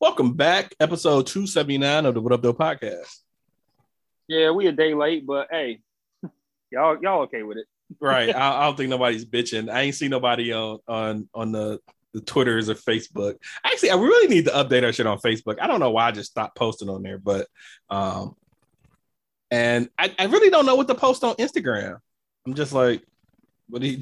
Welcome back, episode 279 of the What Up, Though podcast. Yeah, we a day late, but hey, y'all y'all okay with it? Right. I, I don't think nobody's bitching. I ain't see nobody on on on the, the Twitters or Facebook. Actually, I really need to update our shit on Facebook. I don't know why I just stopped posting on there, but um and I, I really don't know what to post on Instagram. I'm just like, what do you?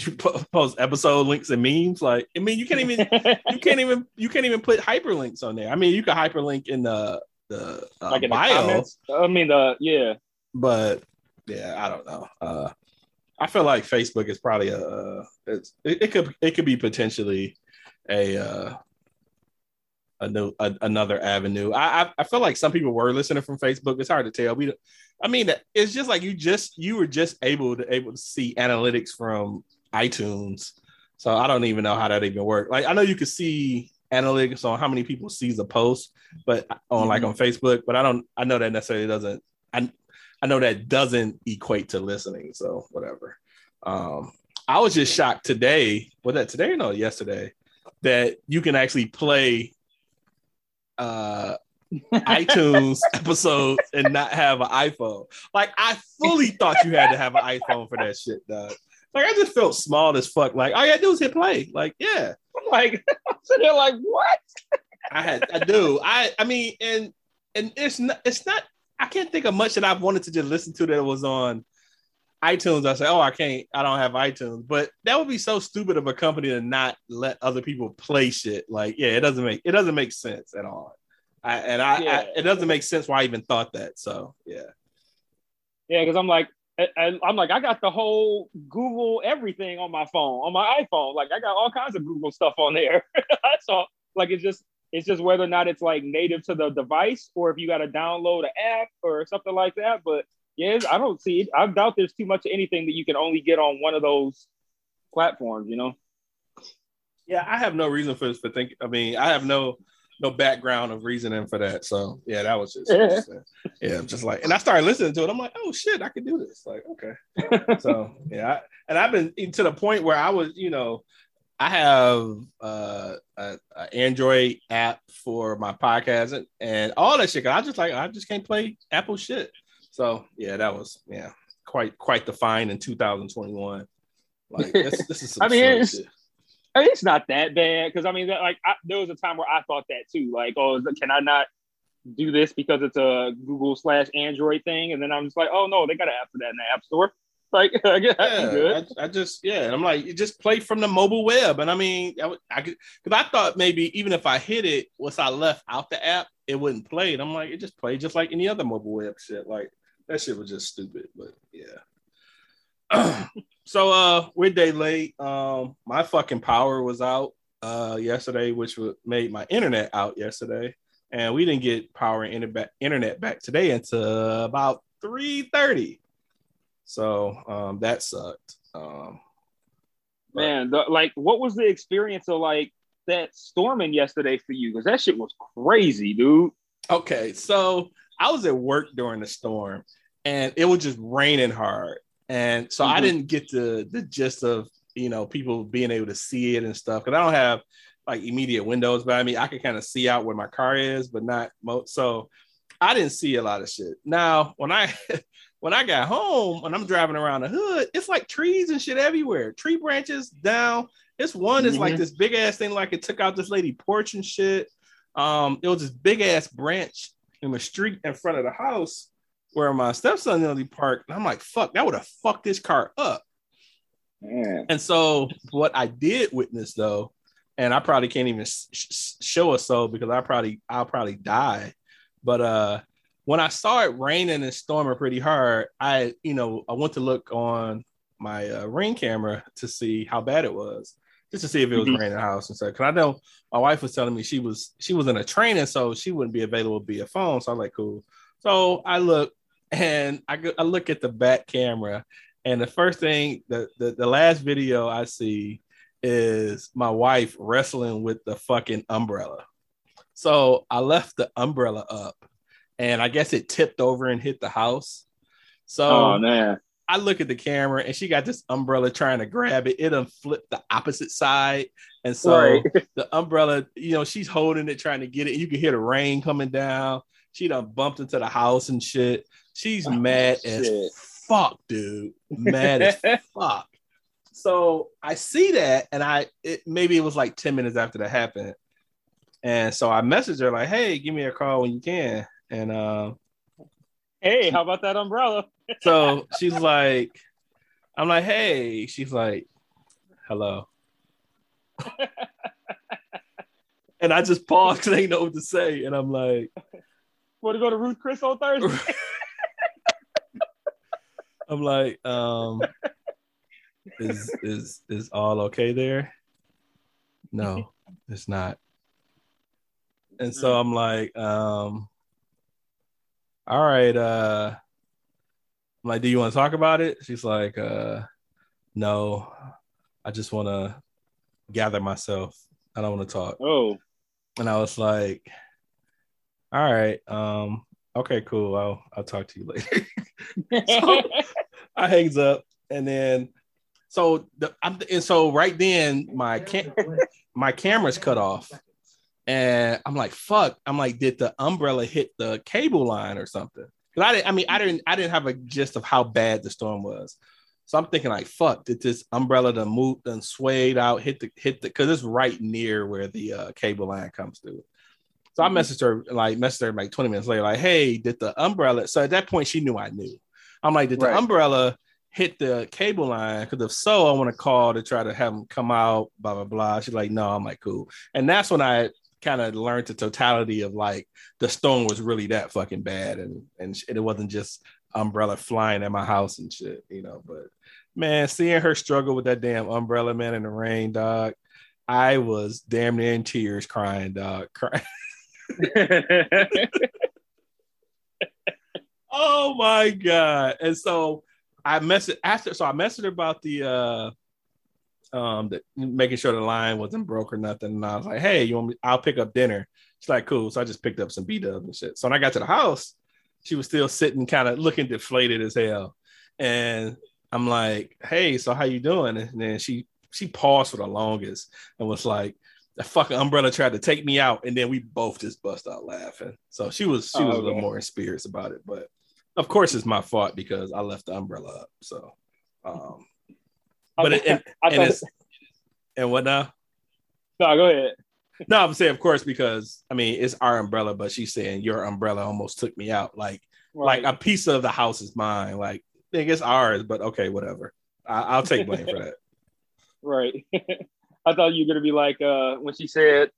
Post episode links and memes? Like, I mean, you can't even you can't even you can't even put hyperlinks on there. I mean, you can hyperlink in the the uh, like in the bio, comments. I mean, the yeah, but yeah, I don't know. Uh, I feel like Facebook is probably a uh, it's, it, it could it could be potentially a uh, a new a, another avenue. I, I I feel like some people were listening from Facebook. It's hard to tell. We, I mean, it's just like you just you were just able to able to see analytics from iTunes. So I don't even know how that even works. Like I know you could see analytics on how many people sees a post, but on like on Facebook, but I don't. I know that necessarily doesn't. I I know that doesn't equate to listening. So whatever. Um, I was just shocked today. Was that today or no? Yesterday that you can actually play uh iTunes episodes and not have an iPhone. Like I fully thought you had to have an iPhone for that shit, dog. Like I just felt small as fuck. Like all you gotta do is hit play. Like yeah, I'm like I'm sitting there like what? I had I do. I I mean and and it's not it's not I can't think of much that I've wanted to just listen to that was on iTunes. I say, oh, I can't, I don't have iTunes. But that would be so stupid of a company to not let other people play shit. Like, yeah, it doesn't make it doesn't make sense at all. I, and I, Yeah. I it doesn't make sense why I even thought that. So yeah. Yeah, because I'm like I- I'm like I got the whole Google everything on my phone on my iPhone. Like I got all kinds of Google stuff on there. so like it's just it's just whether or not it's like native to the device or if you got to download an app or something like that. But yeah, I don't see it. I doubt there's too much of anything that you can only get on one of those platforms. You know. Yeah, I have no reason for this for think. I mean, I have no no background of reasoning for that. So yeah, that was just interesting. yeah, just like, and I started listening to it. I'm like, oh shit, I can do this. Like, okay. so yeah, I, and I've been to the point where I was, you know, I have uh, a, a Android app for my podcast and, and all that shit. 'cause I just like I just can't play Apple shit. So yeah, that was yeah quite quite the fine in 2021. Like this, this is I mean, it's- shit. I mean, it's not that bad because I mean, that, like, I, there was a time where I thought that too. Like, oh, can I not do this because it's a Google slash Android thing? And then I'm just like, oh no, they got an app for that in the App Store. Like, I guess yeah, good. I, I just yeah, and I'm like, you just play from the mobile web, and I mean, I, I could because I thought maybe even if I hit it once I left out the app, it wouldn't play. And I'm like, it just played just like any other mobile web shit. Like that shit was just stupid, but yeah. so uh, we're day late. Um, my fucking power was out uh yesterday, which made my internet out yesterday, and we didn't get power and internet back, today until about three thirty. So um, that sucked. Um, Man, the, like, what was the experience of like that storming yesterday for you? Because that shit was crazy, dude. Okay, so I was at work during the storm, and it was just raining hard, and so I Mhm. didn't get the the gist of you know people being able to see it and stuff because I don't have like immediate windows by me. I can kind of see out where my car is, but not mo- so. I didn't see a lot of shit. Now, when I when I got home and I'm driving around the hood, it's like trees and shit everywhere. Tree branches down. This one is like Mhm. this big ass thing, like it took out this lady porch and shit. Um, it was this big ass branch in the street in front of the house where my stepson nearly parked. And I'm like, fuck, that would have fucked this car up. Man. And so what I did witness though, and I probably can't even sh- sh- show a soul because I probably I'll probably die. But uh when I saw it raining and storming pretty hard, I you know I went to look on my uh, ring camera to see how bad it was, just to see if it was Mhm. raining house and stuff. Because I know my wife was telling me she was she was in a training, so she wouldn't be available via phone. So I'm like, cool. So I look and I go, I look at the back camera, and the first thing the, the the last video I see is my wife wrestling with the fucking umbrella. So I left the umbrella up, and I guess it tipped over and hit the house. So Oh man. I look at the camera and she got this umbrella trying to grab it. It done flipped the opposite side. And so Right. the umbrella, you know, she's holding it, trying to get it. You can hear the rain coming down. She done bumped into the house and shit. She's mad as fuck, dude. Mad as fuck. So I see that, and I it maybe it was like 10 minutes after that happened. And so I messaged her, like, hey, give me a call when you can. And uh Hey, how about that umbrella? so she's like, I'm like, hey. She's like, hello. and I just paused because I didn't know what to say. And I'm like, Want to go to Ruth Chris on Thursday? I'm like, um, is is is all okay there? No, it's not. And so I'm like, um, all right, uh, I'm like, do you want to talk about it? She's like, uh, no, I just want to gather myself. I don't want to talk. oh. And I was like, all right, um, okay, cool. I'll I'll talk to you later. So- I hangs up and then so the I'm, and so right then my cam- my camera's cut off and I'm like fuck I'm like did the umbrella hit the cable line or something because I didn't I mean I didn't I didn't have a gist of how bad the storm was so I'm thinking like fuck did this umbrella done moved and swayed out hit the hit the because it's right near where the uh, cable line comes through so I Mhm. messaged her like messaged her like 20 minutes later like hey did the umbrella so at that point she knew I knew I'm like, did the Right. umbrella hit the cable line? Because if so, I want to call to try to have them come out, blah, blah, blah. She's like, no, I'm like, cool. And that's when I kind of learned the totality of like the storm was really that fucking bad. And, and it wasn't just umbrella flying at my house and shit, you know. But man, seeing her struggle with that damn umbrella, man, in the rain, dog, I was damn near in tears crying, dog. Crying. Oh my god! And so I messaged after. So I messaged her about the uh, um, the, making sure the line wasn't broke or nothing. And I was like, "Hey, you want me? I'll pick up dinner." She's like, "Cool." So I just picked up some B dubs and shit. So when I got to the house, she was still sitting, kind of looking deflated as hell. And I'm like, "Hey, so how you doing?" And then she she paused for the longest and was like. The fucking umbrella tried to take me out, and then we both just bust out laughing. So she was she Oh, was a little okay. more in spirits about it, but of course it's my fault because I left the umbrella up. So, um, but it, and, and it's and what now? no, go ahead. No, I'm saying of course because I mean it's our umbrella, but she's saying your umbrella almost took me out. Like Right. like a piece of the house is mine. Like I guess ours, but okay, whatever. I, I'll take blame for that. Right. I thought you were gonna be like uh when she said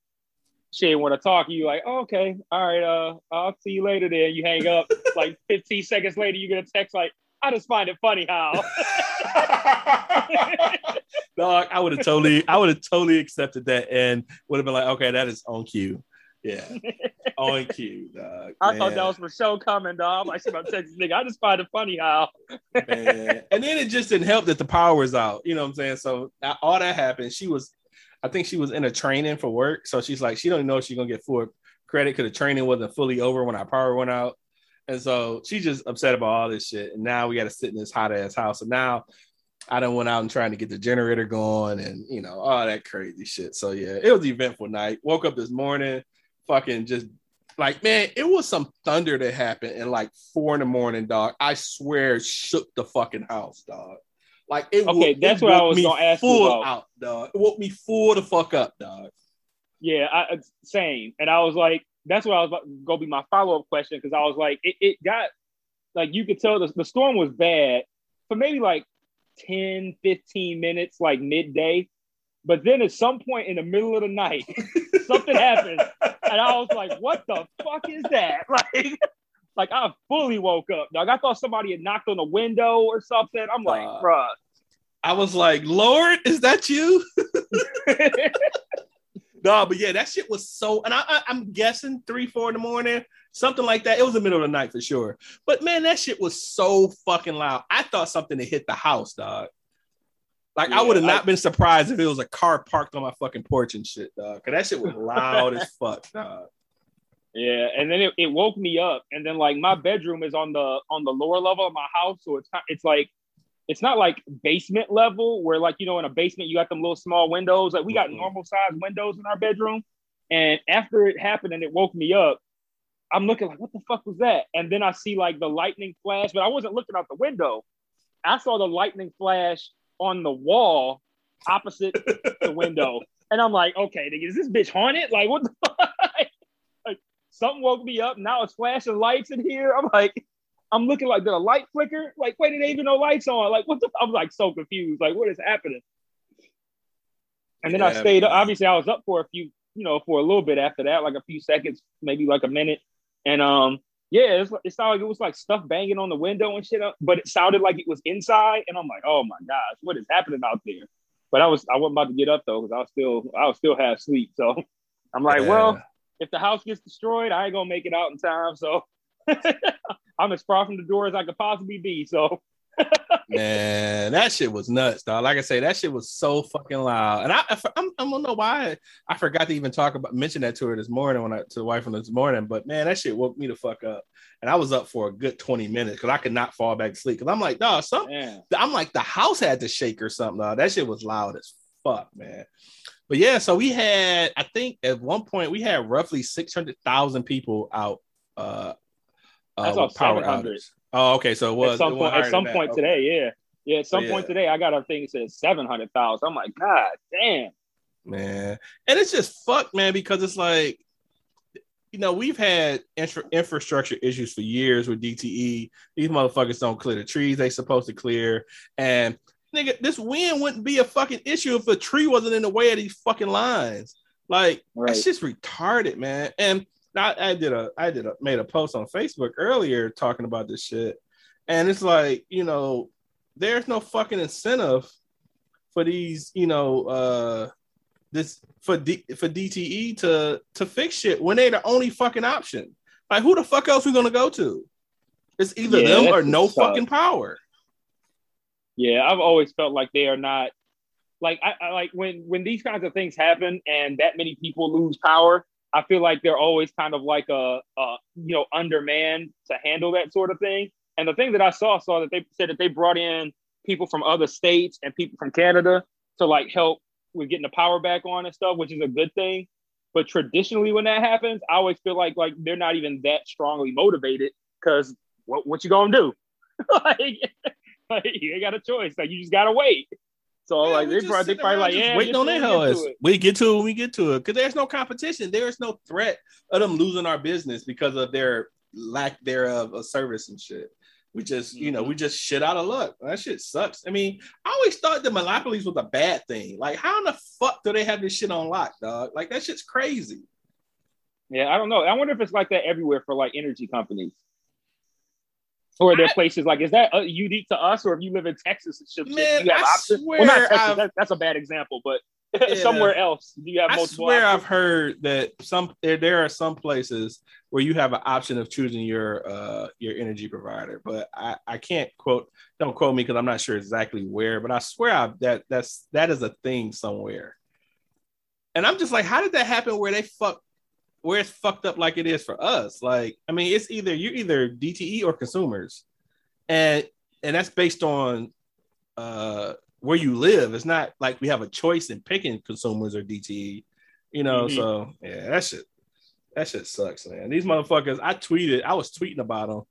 she didn't want to talk, you like, oh, okay, all right, uh, I'll see you later then. You hang up, like 15 seconds later, you get a text like, I just find it funny how. Dog, I would have totally, I would have totally accepted that and would have been like, okay, that is on cue. Yeah, oh, on cue, dog. I thought that Man. was for show coming, dog. I'm like, she about to text this nigga. I just find it funny how. Man. and then it just didn't help that the power was out. You know what I'm saying? So all that happened. She was, I think she was in a training for work. So she's like, she don't even know if she's gonna get full credit because the training wasn't fully over when our power went out. And so she's just upset about all this shit. And now we got to sit in this hot ass house. And now I done went out and trying to get the generator going and you know all that crazy shit. So yeah, it was eventful night. Woke up this morning, fucking just like man, it was some thunder that happened in like four in the morning, dog. I swear, it shook the fucking house, dog. Like it. Okay, woke- that's it what I was gonna ask you about. out, dog. It woke me full the fuck up, dog. Yeah, I, same. And I was like, that's what I was about, gonna go be my follow up question because I was like, it, it got like you could tell the, the storm was bad for maybe like 10, 15 minutes, like midday. But then at some point in the middle of the night, something happened, and I was like, "What the fuck is that?" Like, like I fully woke up. Dog, I thought somebody had knocked on the window or something. I'm like, Uh, bruh. I was like, Lord, is that you? no, but yeah, that shit was so. And I, I, I'm guessing three, four in the morning, something like that. It was the middle of the night for sure. But man, that shit was so fucking loud. I thought something had hit the house, dog. Like I would have not I- been surprised if it was a car parked on my fucking porch and shit, dog. Cause that shit was loud as fuck, dog. Yeah, and then it, it woke me up, and then like my bedroom is on the on the lower level of my house, so it's not it's like it's not like basement level where like you know in a basement you got them little small windows. Like we got Mhm. normal size windows in our bedroom, and after it happened and it woke me up, I'm looking like what the fuck was that? And then I see like the lightning flash, but I wasn't looking out the window. I saw the lightning flash on the wall opposite the window. And I'm like, okay, is this bitch haunted? Like, what the fuck? like, something woke me up. Now it's flashing lights in here. I'm like, I'm looking like, did a light flicker? Like, wait, it ain't even no lights on. Like, what the? I'm like so confused. Like, what is happening? And then I stayed. man. Obviously, I was up for a few, you know, for a little bit after that, like a few seconds, maybe like a minute. And um, yeah, it's, it sounded like it was like stuff banging on the window and shit, uh, but it sounded like it was inside. And I'm like, oh my gosh, what is happening out there? But I was I wasn't about to get up though because I was still I was still half asleep. So I'm like, well, if the house gets destroyed, I ain't gonna make it out in time. So I'm as far from the door as I could possibly be. So Man, that shit was nuts, dog. Like I say, that shit was so fucking loud, and I, I, I'm, I don't know why I forgot to even talk about mention that to her this morning when I to the wife from this morning. But man, that shit woke me the fuck up, and I was up for a good 20 minutes because I could not fall back to sleep. Because I'm like, dog, some, man, I'm like the house had to shake or something. Dog. That shit was loud as fuck, man. But yeah, so we had, I think at one point we had roughly 600,000 people out. Uh, uh, I saw power 700. outage. Oh, okay. So it was at some point, at some point today, yeah, yeah, at some So, point today, I got a thing that says seven hundred thousand. I'm like, God damn. man. And it's just fucked, man, because it's like, you know, we've had infra- infrastructure issues for years with DTE. These motherfuckers don't clear the trees they supposed to clear. And nigga, this wind wouldn't be a fucking issue if a tree wasn't in the way of these fucking lines. Like, Right. that's just retarded, man. And I, I did a I did a made a post on Facebook earlier talking about this shit. And it's like, you know, there's no fucking incentive for these, you know, uh this for D, for DTE to to fix shit when they're the only fucking option. Like who the fuck else we gonna go to? It's either Yeah, them or no tough. fucking power. Yeah, I've always felt like they are not like I, I like when when these kinds of things happen and that many people lose power. I feel like they're always kind of like a, a you know undermanned to handle that sort of thing. And the thing that I saw saw that they said that they brought in people from other states and people from Canada to like help with getting the power back on and stuff, which is a good thing. But traditionally, when that happens, I always feel like like they're not even that strongly motivated because what what you gonna do? like, like, you ain't got a choice. Like you just gotta wait. So Yeah, like they just probably, they probably like yeah, waiting on their till we get hell. to it. We get to it when we get to it because there's no competition. There is no threat of them losing our business because of their lack thereof of service and shit. We just, you know, we mm-hmm. just shit out of luck. That shit sucks. I mean, I always thought the monopolies was a bad thing. Like, how in the fuck do they have this shit on lock, dog? Like that shit's crazy. Yeah, I don't know. I wonder if it's like that everywhere for like energy companies. Or are there places like is that uh, unique to us, or if you live in Texas and shit, Man, you have I options? Well, not Texas. That, that's a bad example, but Yeah. somewhere else, do you have I swear I've heard that some there, there are some places where you have an option of choosing your uh your energy provider, but I I can't quote don't quote me because I'm not sure exactly where, but I swear I that that's that is a thing somewhere. And I'm just like, how did that happen where they fuck where it's fucked up like it is for us? Like, I mean, it's either you're either DTE or consumers, and and that's based on uh where you live. It's not like we have a choice in picking consumers or DTE, you know. Mhm. So yeah, that shit that shit sucks, man. These motherfuckers. I tweeted, I was tweeting about them,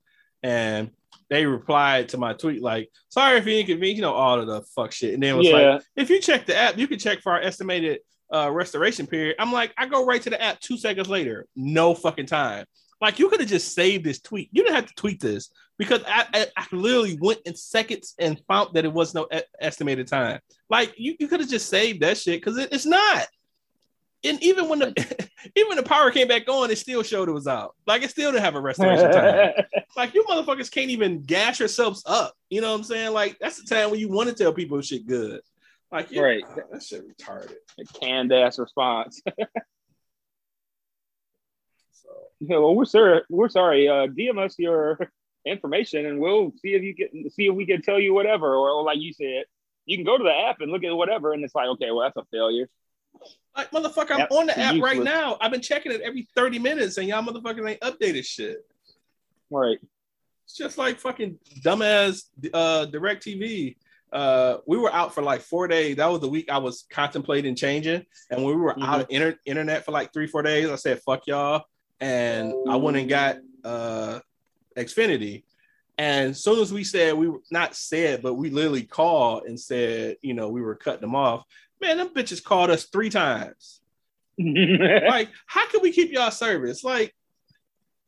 and they replied to my tweet like, "Sorry if you inconvenience, you know, all of the fuck shit." And then it was Yeah. like, if you check the app, you can check for our estimated uh, restoration period. I'm like, I go right to the app two seconds later, no fucking time. Like you could have just saved this tweet. You didn't have to tweet this because I, I, I literally went in seconds and found that it was no e- estimated time. Like you, you could have just saved that shit because it, it's not. and even when the even the power came back on, it still showed it was out. Like it still didn't have a restoration time. like you motherfuckers can't even gas yourselves up. You know what I'm saying? Like that's the time when you want to tell people shit good. Like yeah, Right. that shit retarded. A canned ass response. So Yeah, well, we're sorry. We're sorry. Uh, DM us your information, and we'll see if you can see if we can tell you whatever. Or, or like you said, you can go to the app and look at whatever, and it's like, okay, well, that's a failure. like motherfucker, I'm on the app right now. I've been checking it every 30 minutes, and y'all motherfuckers ain't updated shit. Right. It's just like fucking dumbass uh DirecTV. Uh we were out for like four days. That was the week I was contemplating changing. And when we were out of inter- internet for like three, four days, I said, fuck y'all. And I went and got uh Xfinity. And as soon as we said we were not said, but we literally called and said, you know, we were cutting them off. Man, them bitches called us three times. like, how can we keep y'all service? Like,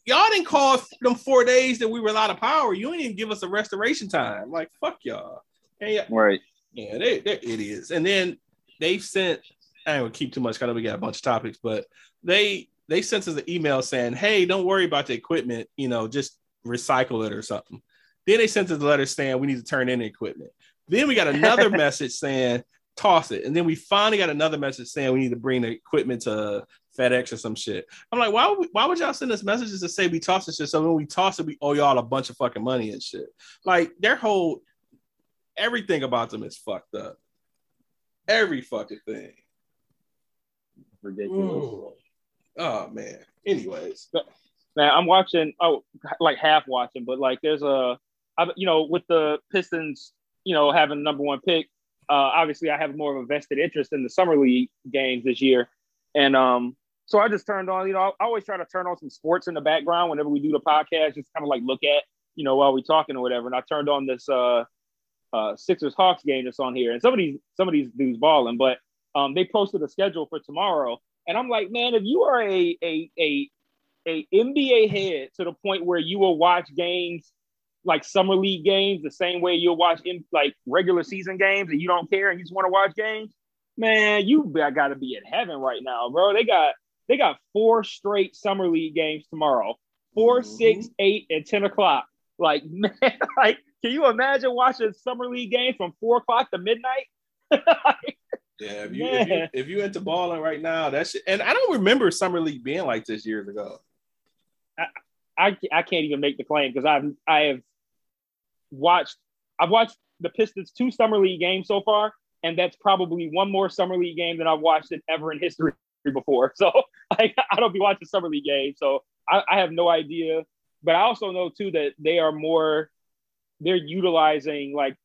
y'all didn't call them four days that we were out of power. You didn't even give us a restoration time. Like, fuck y'all. Yeah, right. yeah, they, they're idiots. And then they've sent, I gonna keep too much because we got a bunch of topics, but they they sent us an email saying, Hey, don't worry about the equipment, you know, just recycle it or something. Then they sent us a letter saying we need to turn in the equipment. Then we got another message saying toss it. And then we finally got another message saying we need to bring the equipment to FedEx or some shit. I'm like, why would we, why would y'all send us messages to say we toss this shit? So when we toss it, we owe y'all a bunch of fucking money and shit. Like their whole everything about them is fucked up. Every fucking thing. Ridiculous. Ooh. Oh man. Anyways, Now I'm watching. Oh, like half watching, but like there's a, I, you know, with the Pistons, you know, having number one pick. Uh, obviously, I have more of a vested interest in the summer league games this year, and um, so I just turned on. You know, I always try to turn on some sports in the background whenever we do the podcast, just kind of like look at, you know, while we're talking or whatever. And I turned on this uh, uh, Sixers Hawks game that's on here, and some of these some of these dudes balling, but um, they posted a schedule for tomorrow, and I'm like, man, if you are a a a a NBA head to the point where you will watch games like summer league games the same way you'll watch in like regular season games and you don't care and you just want to watch games, man, you got to be in heaven right now, bro. They got they got four straight summer league games tomorrow, 4 Mhm. six, eight, and ten o'clock. Like man, like can you imagine watching summer league games from four o'clock to midnight? yeah, if you, if you if you into balling right now, that shit and I don't remember summer league being like this years ago. I I can't even make the claim because I've I have watched I've watched the Pistons two summer league games so far, and that's probably one more summer league game than I've watched than ever in history before. So I I don't be watching summer league games, so I, I have no idea. But I also know too that they are more they're utilizing like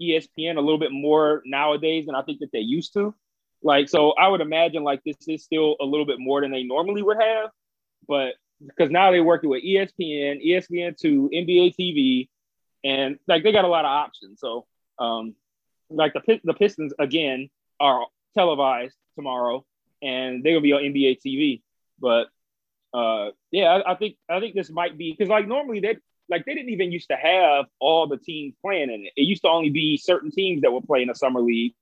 ESPN a little bit more nowadays than I think that they used to. Like so, I would imagine like this is still a little bit more than they normally would have, but because now they're working with ESPN, ESPN two, NBA TV, and like they got a lot of options. So, um, like the the Pistons again are televised tomorrow, and they're gonna be on NBA TV. But uh, yeah, I, I think I think this might be because like normally they like they didn't even used to have all the teams playing in it. It used to only be certain teams that would play in a summer league,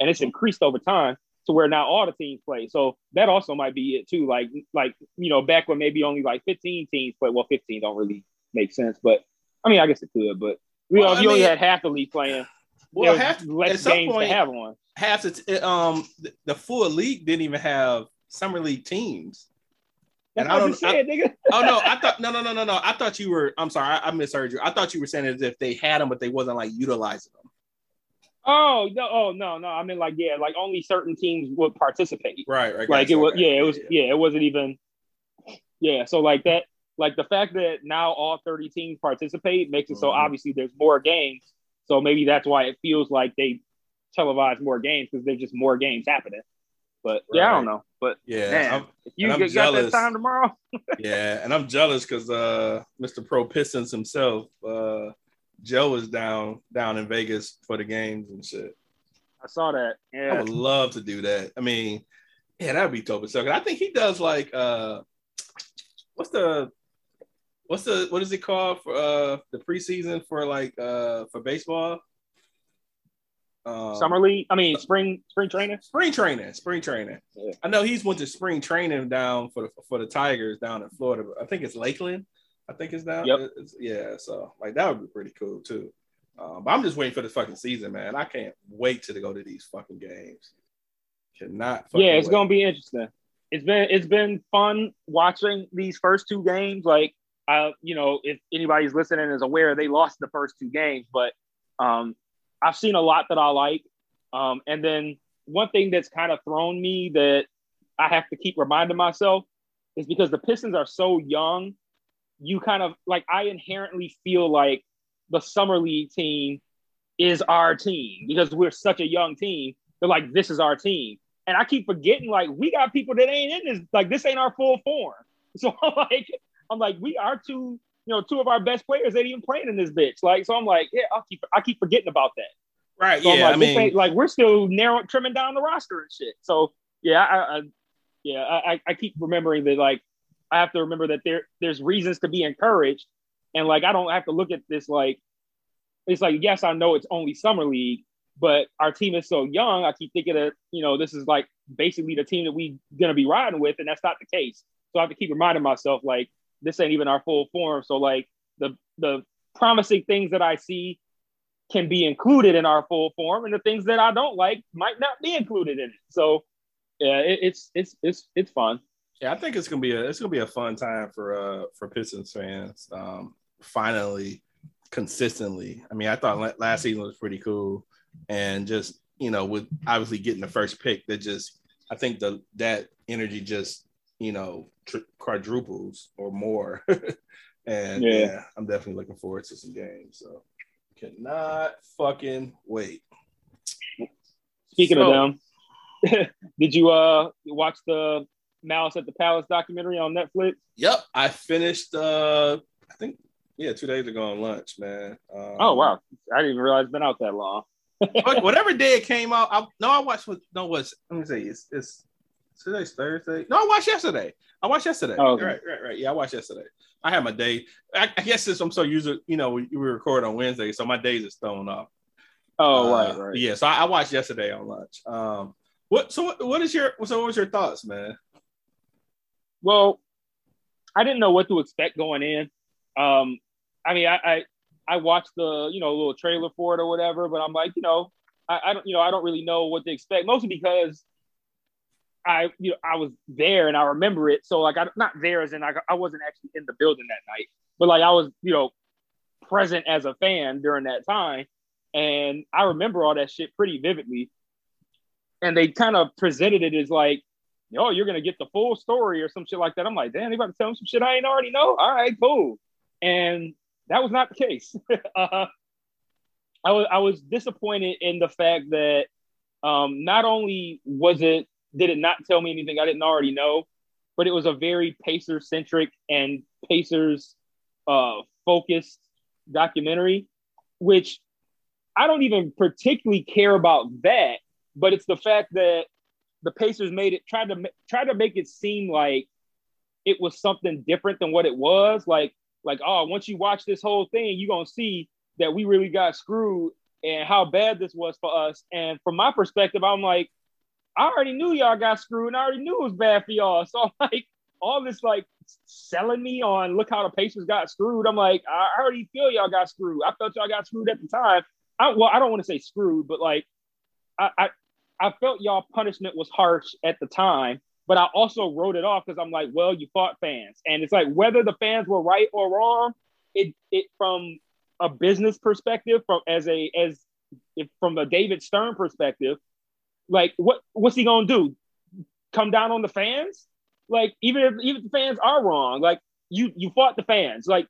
and it's increased over time to where now all the teams play. So that also might be it too. Like like you know back when maybe only like 15 teams play. Well, 15 don't really make sense, but I mean I guess it could. But you Well, know if I you only had half the league playing, Well, half, less at some games point, to have on. half the t- um the full league didn't even have summer league teams. That's And I don't- said, nigga. Oh no, I thought no no no no no. I thought you were. I'm sorry, I, I misheard you. I thought you were saying as if they had them, but they wasn't like utilizing them. Oh no, oh no, no. I mean like yeah, like only certain teams would participate. Right, right. like it was okay. yeah it was yeah it wasn't even yeah so like that like the fact that now all 30 teams participate makes it so Mhm. obviously there's more games so maybe that's why it feels like they televise more games because there's just more games happening but yeah i don't know but Yeah, man if you get, got that time tomorrow yeah, and I'm jealous because uh, Mr. Pro Pistons himself, uh, Joe is down down in Vegas for the games and shit. i saw that Yeah, I would love to do that. I mean, yeah, that'd be dope. 'Cause I think he does like uh, what's the what's the what is it called for uh the preseason for like uh for baseball? Um, Summer league. I mean, spring spring training. spring training, spring training. Yeah. I know he's went to spring training down for the for the Tigers down in Florida. I think it's Lakeland. I think it's down. Yep. It's- yeah, so like that would be pretty cool too. Um, but I'm just waiting for the fucking season, man. I can't wait to go to these fucking games. Cannot. Fucking yeah, it's wait. gonna be interesting. It's been it's been fun watching these first two games. Like, I you know, if anybody's listening is aware, they lost the first two games, but um, I've seen a lot that I like. Um, and then one thing that's kind of thrown me that I have to keep reminding myself is because the Pistons are so young, you kind of like I inherently feel like the summer league team is our team because we're such a young team. They're like, this is our team. And I keep forgetting, like, we got people that ain't in this, like, this ain't our full form. So I'm like, I'm like, we are two, you know, two of our best players ain't even playing in this bitch. Like, so I'm like, yeah, I'll keep I keep forgetting about that. right. So yeah, like, I mean, like we're still narrowing trimming down the roster and shit. So yeah, I, I yeah, I, I- I keep remembering that like I have to remember that there there's reasons to be encouraged. And like I don't have to look at this like it's like, yes, I know it's only summer league, but our team is so young. I keep thinking that, you know, this is like basically the team that we gonna be riding with, and that's not the case. So I have to keep reminding myself, like, this ain't even our full form. So like the the promising things that I see can be included in our full form, and the things that I don't like might not be included in it. So yeah, it, it's it's it's it's fun. Yeah, I think it's gonna be a it's gonna be a fun time for uh for Pistons fans. Um, finally, consistently. I mean, I thought last season was pretty cool, and just you know, with obviously getting the first pick, that just I think the that energy just you know tr- quadruples or more. and yeah. Yeah. I'm definitely looking forward to some games. So cannot fucking wait. Speaking So- of them, did you uh watch the Malice at the Palace documentary on Netflix? Yep, I finished. uh I think yeah, two days ago on lunch, man. Um, Oh wow, I didn't even realize it's been out that long. whatever day it came out. I, no, I watched. What, no, what's let me see. It's it's today's Thursday. No, I watched yesterday. I watched yesterday. Oh, okay. Right, right, right. Yeah, I watched yesterday. I had my day. I, I guess since I'm so used to, you know, we, we record on Wednesday, so my days is thrown off. Oh Uh, right, right. Yeah, so I, I watched yesterday on lunch. Um, what? So what, what is your? So what was your thoughts, man? Well, I didn't know what to expect going in. Um, I mean, I, I I watched the you know little trailer for it or whatever, but I'm like, you know, I, I don't you know I don't really know what to expect, mostly because I you know I was there and I remember it. So like I'm not there as in I, I wasn't actually in the building that night, but like I was you know present as a fan during that time, and I remember all that shit pretty vividly. And they kind of presented it as like oh, you're gonna get the full story or some shit like that. I'm like, damn, they about to tell me some shit I ain't already know. All right, cool. And that was not the case. uh, I was I was disappointed in the fact that um, not only was it did it not tell me anything I didn't already know, but it was a very Pacer centric and Pacers uh, focused documentary, which I don't even particularly care about that. But it's the fact that the Pacers made it tried to try to make it seem like it was something different than what it was. Like like oh, once you watch this whole thing, you're gonna see that we really got screwed and how bad this was for us. And from my perspective, I'm like, I already knew y'all got screwed, and I already knew it was bad for y'all. So like, all this like selling me on look how the Pacers got screwed. I'm like, I already feel y'all got screwed. I felt y'all got screwed at the time. I, well, I don't want to say screwed, but like, I, I I felt y'all punishment was harsh at the time, but I also wrote it off because I'm like, well, you fought fans, and it's like whether the fans were right or wrong, it it from a business perspective, from as a as if from a David Stern perspective, like what what's he gonna do? Come down on the fans? Like even if even if the fans are wrong, like you you fought the fans, like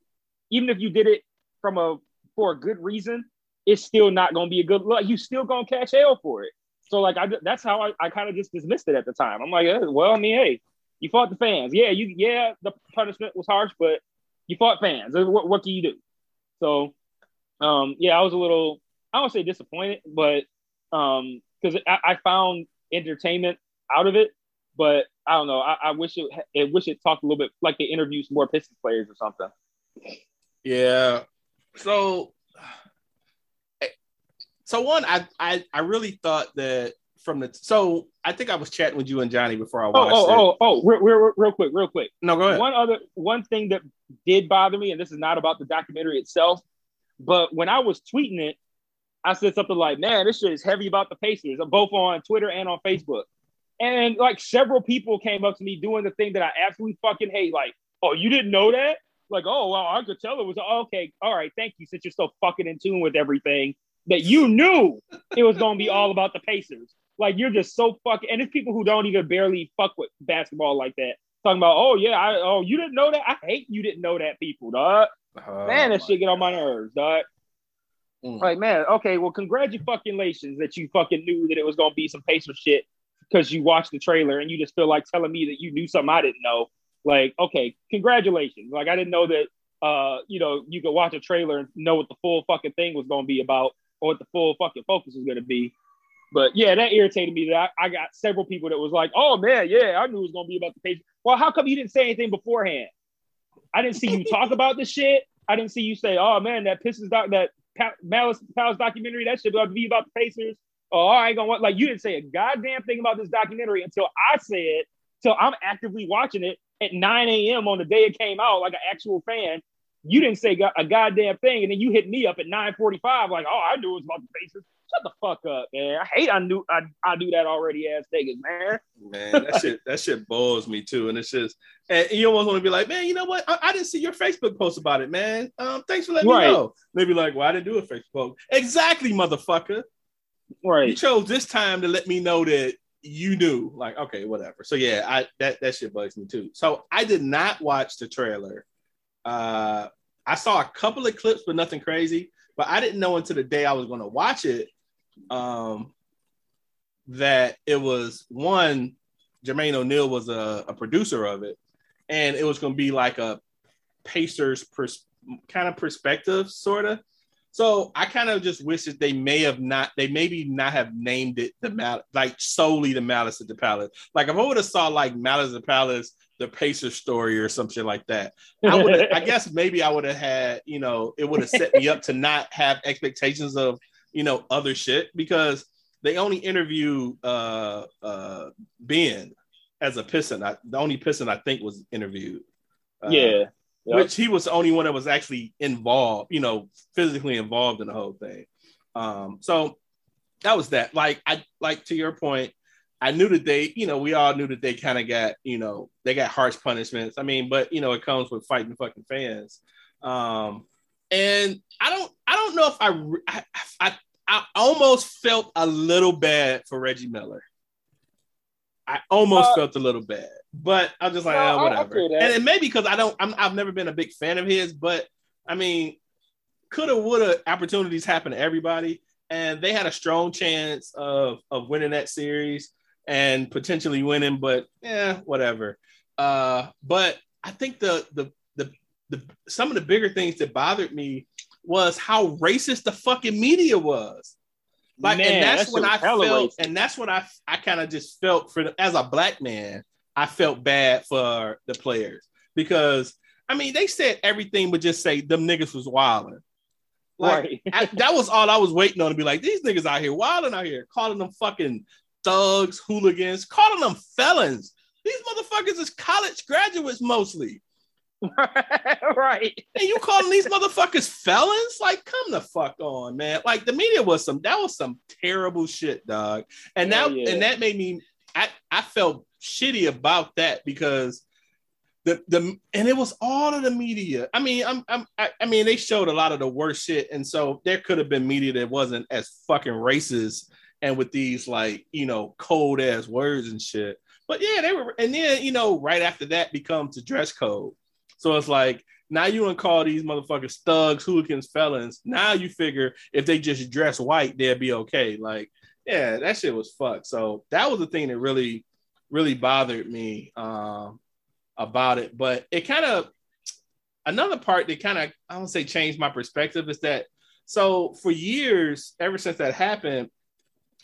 even if you did it from a for a good reason, it's still not gonna be a good look. You still gonna catch hell for it. So like I that's how I, I kind of just dismissed it at the time. I'm like, eh, well, I mean, hey, you fought the fans. Yeah, you yeah, the punishment was harsh, but you fought fans. What, what can you do? So um yeah, I was a little I don't say disappointed, but um because I, I found entertainment out of it, but I don't know. I, I wish it I wish it talked a little bit like they interviewed some more Pistons players or something. Yeah. So so one, I I I really thought that from the so I think I was chatting with you and Johnny before I Oh, watched oh, it. oh, oh, real, real, real quick, real quick. No, go ahead. One other one thing that did bother me, and this is not about the documentary itself, but when I was tweeting it, I said something like, "Man, this shit is heavy about the Pacers," both on Twitter and on Facebook. And like several people came up to me doing the thing that I absolutely fucking hate. Like, oh, you didn't know that? Like, oh, well, I could tell it was okay. All right, thank you. Since you're so fucking in tune with everything, that you knew it was gonna be all about the Pacers. Like, you're just so fucking. And it's people who don't even barely fuck with basketball like that. Talking about, oh yeah, I oh you didn't know that. I hate you didn't know that, people, dog. Oh, Man, that shit get on my nerves, dog. Mm. Like, man, okay, well, congratulations that you fucking knew that it was gonna be some Pacer shit because you watched the trailer and you just feel like telling me that you knew something I didn't know. Like, okay, congratulations. Like, I didn't know that uh, you know, you could watch a trailer and know what the full fucking thing was gonna be about or what the full fucking focus was gonna be. But yeah, that irritated me that I, I got several people that was like, oh man, yeah, I knew it was gonna be about the Pacers. Well, how come you didn't say anything beforehand? I didn't see you talk about the shit. I didn't see you say, "Oh man, that pisses doc, that Malice Palace documentary, that shit about be about the Pacers." Oh, I ain't gonna want like you didn't say a goddamn thing about this documentary until I said, till I'm actively watching it at 9 a.m. on the day it came out, like an actual fan. You didn't say a goddamn thing, and then you hit me up at 9:45, like, "Oh, I knew it was about the Pacers." Shut the fuck up, man. I hate I knew I, I do that already ass niggas, man. Man, that shit that shit bores me too, and it's just and you almost want to be like, man, you know what? I, I didn't see your Facebook post about it, man. Um, thanks for letting Right. me know. Maybe like, well, I didn't do a Facebook post. Exactly, motherfucker. Right. You chose this time to let me know that you knew. Like, okay, whatever. So yeah, I that that shit bugs me too. So I did not watch the trailer. Uh, I saw a couple of clips, but nothing crazy. But I didn't know until the day I was going to watch it, um, that it was one. Jermaine O'Neal was a, a producer of it, and it was going to be like a Pacers pers- kind of perspective, sort of. So I kind of just wish that they may have not, they maybe not have named it the mal, like solely the Malice at the Palace. Like if I would have saw like Malice at the Palace, the Pacers story or something like that, I would, I guess maybe I would have had, you know, it would have set me up to not have expectations of, you know, other shit because they only interview uh uh Ben as a piston. I, the only piston I think was interviewed. Uh, yeah. Yep. which he was the only one that was actually involved, you know, physically involved in the whole thing. Um, so that was that. Like I like to your point, I knew that they, you know, we all knew that they kind of got, you know, they got harsh punishments. I mean, but you know, it comes with fighting fucking fans. Um, and I don't, I don't know if I, I, I, I almost felt a little bad for Reggie Miller. I almost Uh, felt a little bad, but I'm just like, No, I- I whatever. and, and maybe because I don't, I'm, I've never been a big fan of his, but I mean, coulda, woulda opportunities happen to everybody, and they had a strong chance of of winning that series and potentially winning, but yeah, whatever. Uh, but I think the the the the some of the bigger things that bothered me was how racist the fucking media was. Like, Man, and that's that when I felt, racist. and that's when I I kind of just felt for the, as a black man, I felt bad for the players because I mean they said everything but just say them niggas was wilding. Like right. I, that was all I was waiting on to be like these niggas out here wilding out here, calling them fucking thugs, hooligans, calling them felons. These motherfuckers is college graduates mostly. right. And you calling these motherfuckers felons? Like, come the fuck on, man. Like the media was some that was some terrible shit, dog. And Hell that yeah. and that made me I, I felt shitty about that because the the and it was all of the media. I mean, I'm, I'm I, I mean, they showed a lot of the worst shit, and so there could have been media that wasn't as fucking racist and with these like you know cold ass words and shit. But yeah, they were, and then you know right after that becomes the dress code. So it's like now you want to call these motherfuckers thugs, hooligans, felons. Now you figure if they just dress white, they'll be okay. Like, yeah, that shit was fucked. So that was the thing that really, really bothered me um, about it. But it kind of another part that kind of I don't say changed my perspective is that so for years, ever since that happened,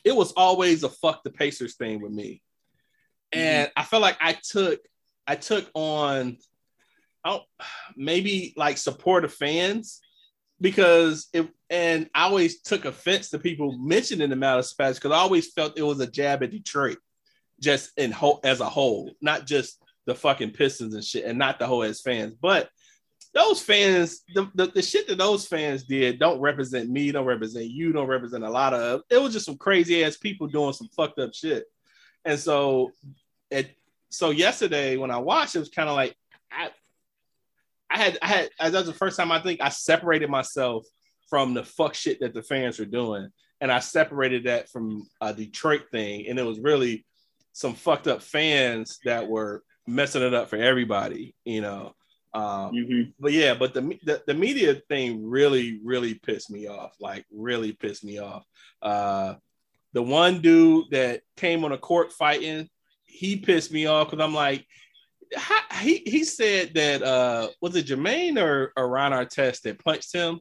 it was always a fuck the Pacers thing with me. And I felt like I took I took on Don't maybe like supportive fans because it and I always took offense to people mentioning the Malice Patch because I always felt it was a jab at Detroit, just in whole as a whole, not just the fucking Pistons and shit, and not the whole as fans. But those fans, the, the, the shit that those fans did don't represent me, don't represent you, don't represent a lot of it was just some crazy ass people doing some fucked up shit. And so it so yesterday when I watched, it was kind of like I I had I had that was the first time I think I separated myself from the fuck shit that the fans were doing, and I separated that from a Detroit thing, and it was really some fucked up fans that were messing it up for everybody, you know. Um, Mhm. but yeah, but the, the the media thing really, really pissed me off. Like, really pissed me off. Uh, the one dude that came on a court fighting, he pissed me off because I'm like, how, he he said that uh was it Jermaine or, or Ron Artest that punched him?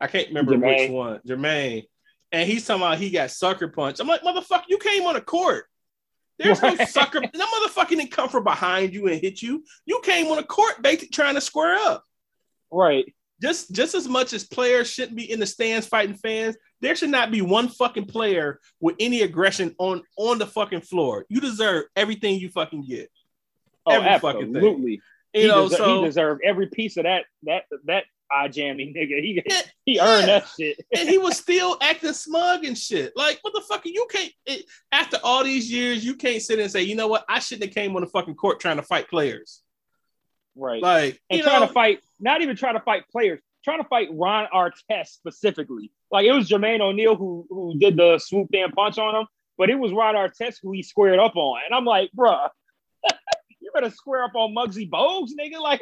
I can't remember which one. Jermaine. And he's talking about he got sucker punched. I'm like, motherfucker, you came on a court. There's no sucker. No motherfucker didn't come from behind you and hit you. You came on a court basically trying to square up. Right. Just just as much as players shouldn't be in the stands fighting fans, there should not be one fucking player with any aggression on on the fucking floor. You deserve everything you fucking get. Oh, Every fucking thing. absolutely. You he, know, deser- so he deserved every piece of that that that eye jammy nigga. He Yeah, he earned yeah. that shit. and he was still acting smug and shit. Like, what the fuck? you can't. It, after all these years, you can't sit and say, you know what? I shouldn't have came on the fucking court trying to fight players. Right. Like, and trying know, to fight, not even trying to fight players, trying to fight Ron Artest specifically. Like it was Jermaine O'Neal who who did the swoop in punch on him, but it was Ron Artest who he squared up on. And I'm like, bruh, better square up on Muggsy Bogues, nigga. Like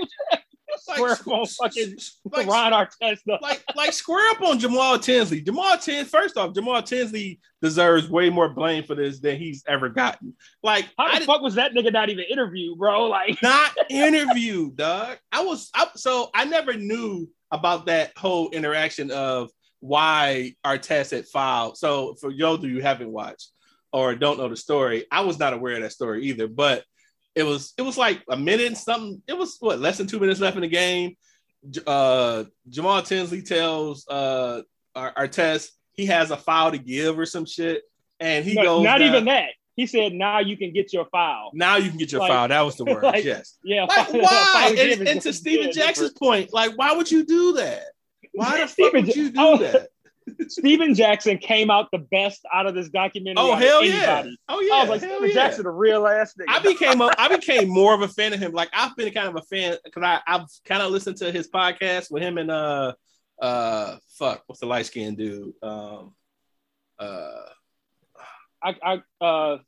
square up on fucking like, Ron Artest. like, like square up on Jamal Tinsley. Jamal Tinsley, first off, Jamal Tinsley deserves way more blame for this than he's ever gotten. Like, How I the did fuck was that nigga not even interviewed, bro? Like, not interviewed, dog. I was I, so I never knew about that whole interaction of why Artest had filed. So for y'all who you haven't watched or don't know the story, I was not aware of that story either. But it was it was like a minute and something. It was what less than two minutes left in the game. Uh, Jamal Tinsley tells uh Artest he has a file to give or some shit, and he no, goes not down- even that. He said, now you can get your file. Now you can get your Like- file. That was the word. like, yes. Yeah. Like why? file to give And, and to. Stephen Jackson's different. point, like, why would you do that? Why the fuck would you do that? Stephen Jackson came out the best out of this documentary. Oh hell yeah! Oh yeah! I was like, hell Stephen yeah. Jackson, a real ass nigga. I became a, I became more of a fan of him. Like I've been kind of a fan because I I've kind of listened to his podcast with him and uh uh fuck what's the light skinned dude um uh I, I, uh,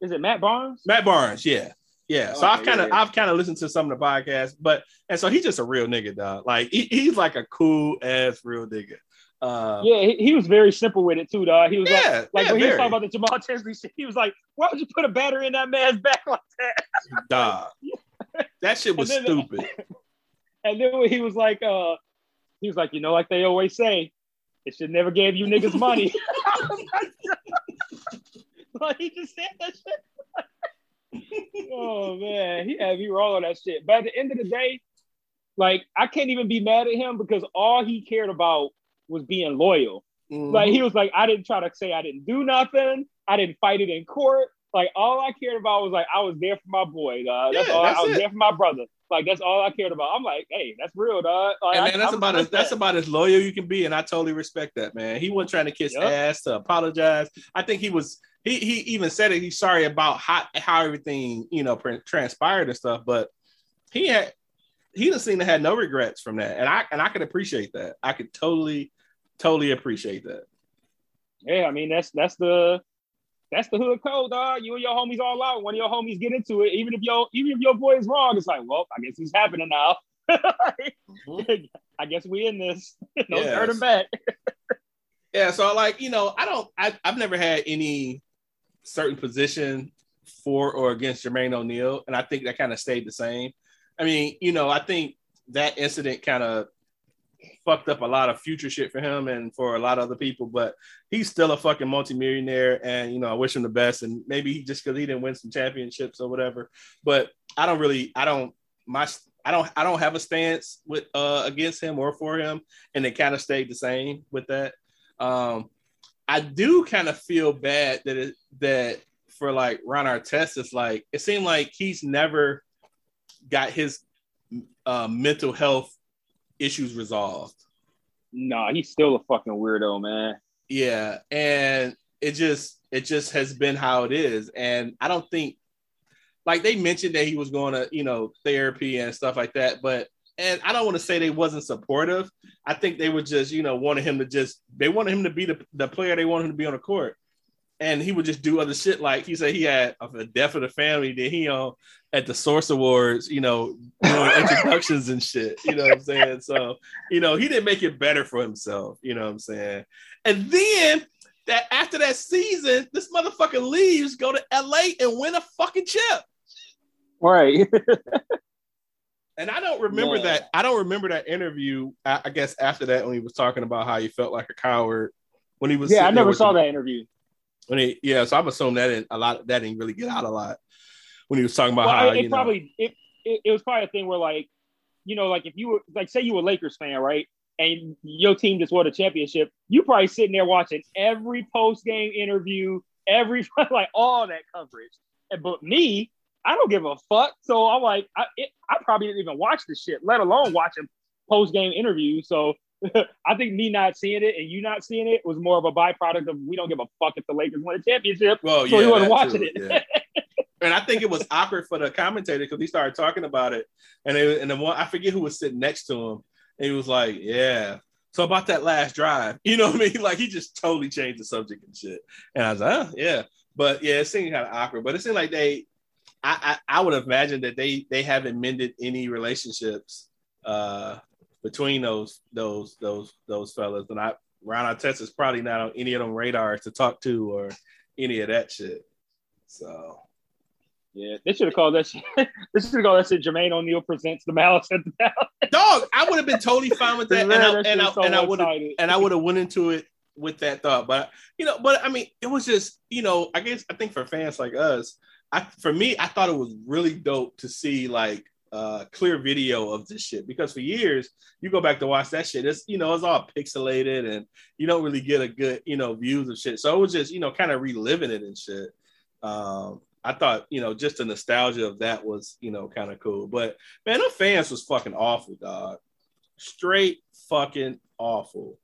is it Matt Barnes? Matt Barnes yeah yeah so Okay, I've kind of yeah. I've kind of listened to some of the podcasts but and so he's just a real nigga dog like he, he's like a cool ass real nigga uh Yeah, he, he was very simple with it too, dog. He was like, yeah like yeah, when he was talking about the Jamal Tinsley shit, he was like, "Why would you put a battery in that man's back like that?" dog that shit was And then- stupid And then when he was like, uh, he was like, you know, like they always say, it should never gave you niggas money. like he just said that shit. oh man, he had me wrong on that shit. But at the end of the day, like I can't even be mad at him because all he cared about was being loyal. Mhm. Like he was like, I didn't try to say I didn't do nothing. I didn't fight it in court. Like all I cared about was like I was there for my boy, dog. That's Yeah, all. that's I was it. there for my brother. Like that's all I cared about. I'm like, hey, that's real, dog. Like, And I- man, that's I about as respect that's about as loyal you can be, and I totally respect that, man. He wasn't trying to kiss Yup. ass to apologize. I think he was. He he even said it. He's sorry about how how everything you know pre- transpired and stuff, but he had he didn't seem to have no regrets from that, and I and I could appreciate that. I could totally totally appreciate that. Yeah, I mean that's that's the that's the hood code, dog. You and your homies all out. One of your homies get into it, even if your even if your boy is wrong, it's like, well, I guess it's happening now. I guess we in this. no Yes. turning back. Yeah, so like you know, I don't. I, I've never had any certain position for or against Jermaine O'Neal, and I think that kind of stayed the same. I mean, you know, I think that incident kind of fucked up a lot of future shit for him and for a lot of other people, but he's still a fucking multimillionaire, and you know, I wish him the best. And maybe he just because he didn't win some championships or whatever, but I don't really, I don't. My I don't I don't have a stance with uh against him or for him, and it kind of stayed the same with that. Um, I do kind of feel bad that it that for like Ron Artest, it's like it seemed like he's never got his uh, mental health issues resolved. Nah, he's still a fucking weirdo, man. Yeah, and it just it just has been how it is, and I don't think like they mentioned that he was going to you know therapy and stuff like that, but and I don't want to say they wasn't supportive. I think they were just you know wanted him to just they wanted him to be the, the player they wanted him to be on the court and he would just do other shit. Like he said, he had a death of the family. Then he on at the Source Awards, you know, doing introductions and shit. You know what I'm saying? So you know, he didn't make it better for himself. You know what I'm saying? And then that after that season, this motherfucker leaves, go to LA and win a fucking chip. Right. and I don't remember yeah. that. I don't remember that interview. I, I guess after that, when he was talking about how he felt like a coward when he was. Yeah, I never saw that interview. When he, yeah, so I'm assuming that didn't, a lot that didn't really get out a lot when he was talking about well, how it, it probably it, it, it was probably a thing where like you know like if you were like say you were a Lakers fan right and your team just won a championship you probably sitting there watching every post game interview every like all that coverage. But me I don't give a fuck. So I'm like I, it, I probably didn't even watch the shit let alone watching post game interviews. So I think me not seeing it and you not seeing it was more of a byproduct of we don't give a fuck if the Lakers win a championship. Well, so yeah, we wasn't watching too, it. Yeah. and I think it was awkward for the commentator because he started talking about it, and it, and the one I forget who was sitting next to him, and he was like, "Yeah." So about that last drive, you know what I mean? Like he just totally changed the subject and shit. And I was like, oh, yeah. But yeah, it seemed kind of awkward. But it seemed like they I, I, I would imagine that they they haven't mended any relationships uh between those those those those fellas. And I Ron Artest is probably not on any of them radars to talk to or any of that shit. So yeah, they should have called that shit. they should have called that shit. Jermaine O'Neal presents the Malice at the Palace. Dog, I would have been totally fine with that, Man, and, I, and, I, so and I would and I would have went into it with that thought. But you know, but I mean, it was just you know, I guess I think for fans like us, I for me, I thought it was really dope to see like uh, clear video of this shit. Because for years you go back to watch that shit it's you know it's all pixelated and you don't really get a good you know views of shit. So it was just you know kind of reliving it and shit. Um i thought you know just the nostalgia of that was you know kind of cool. But man the fans was fucking awful dog. Straight fucking awful.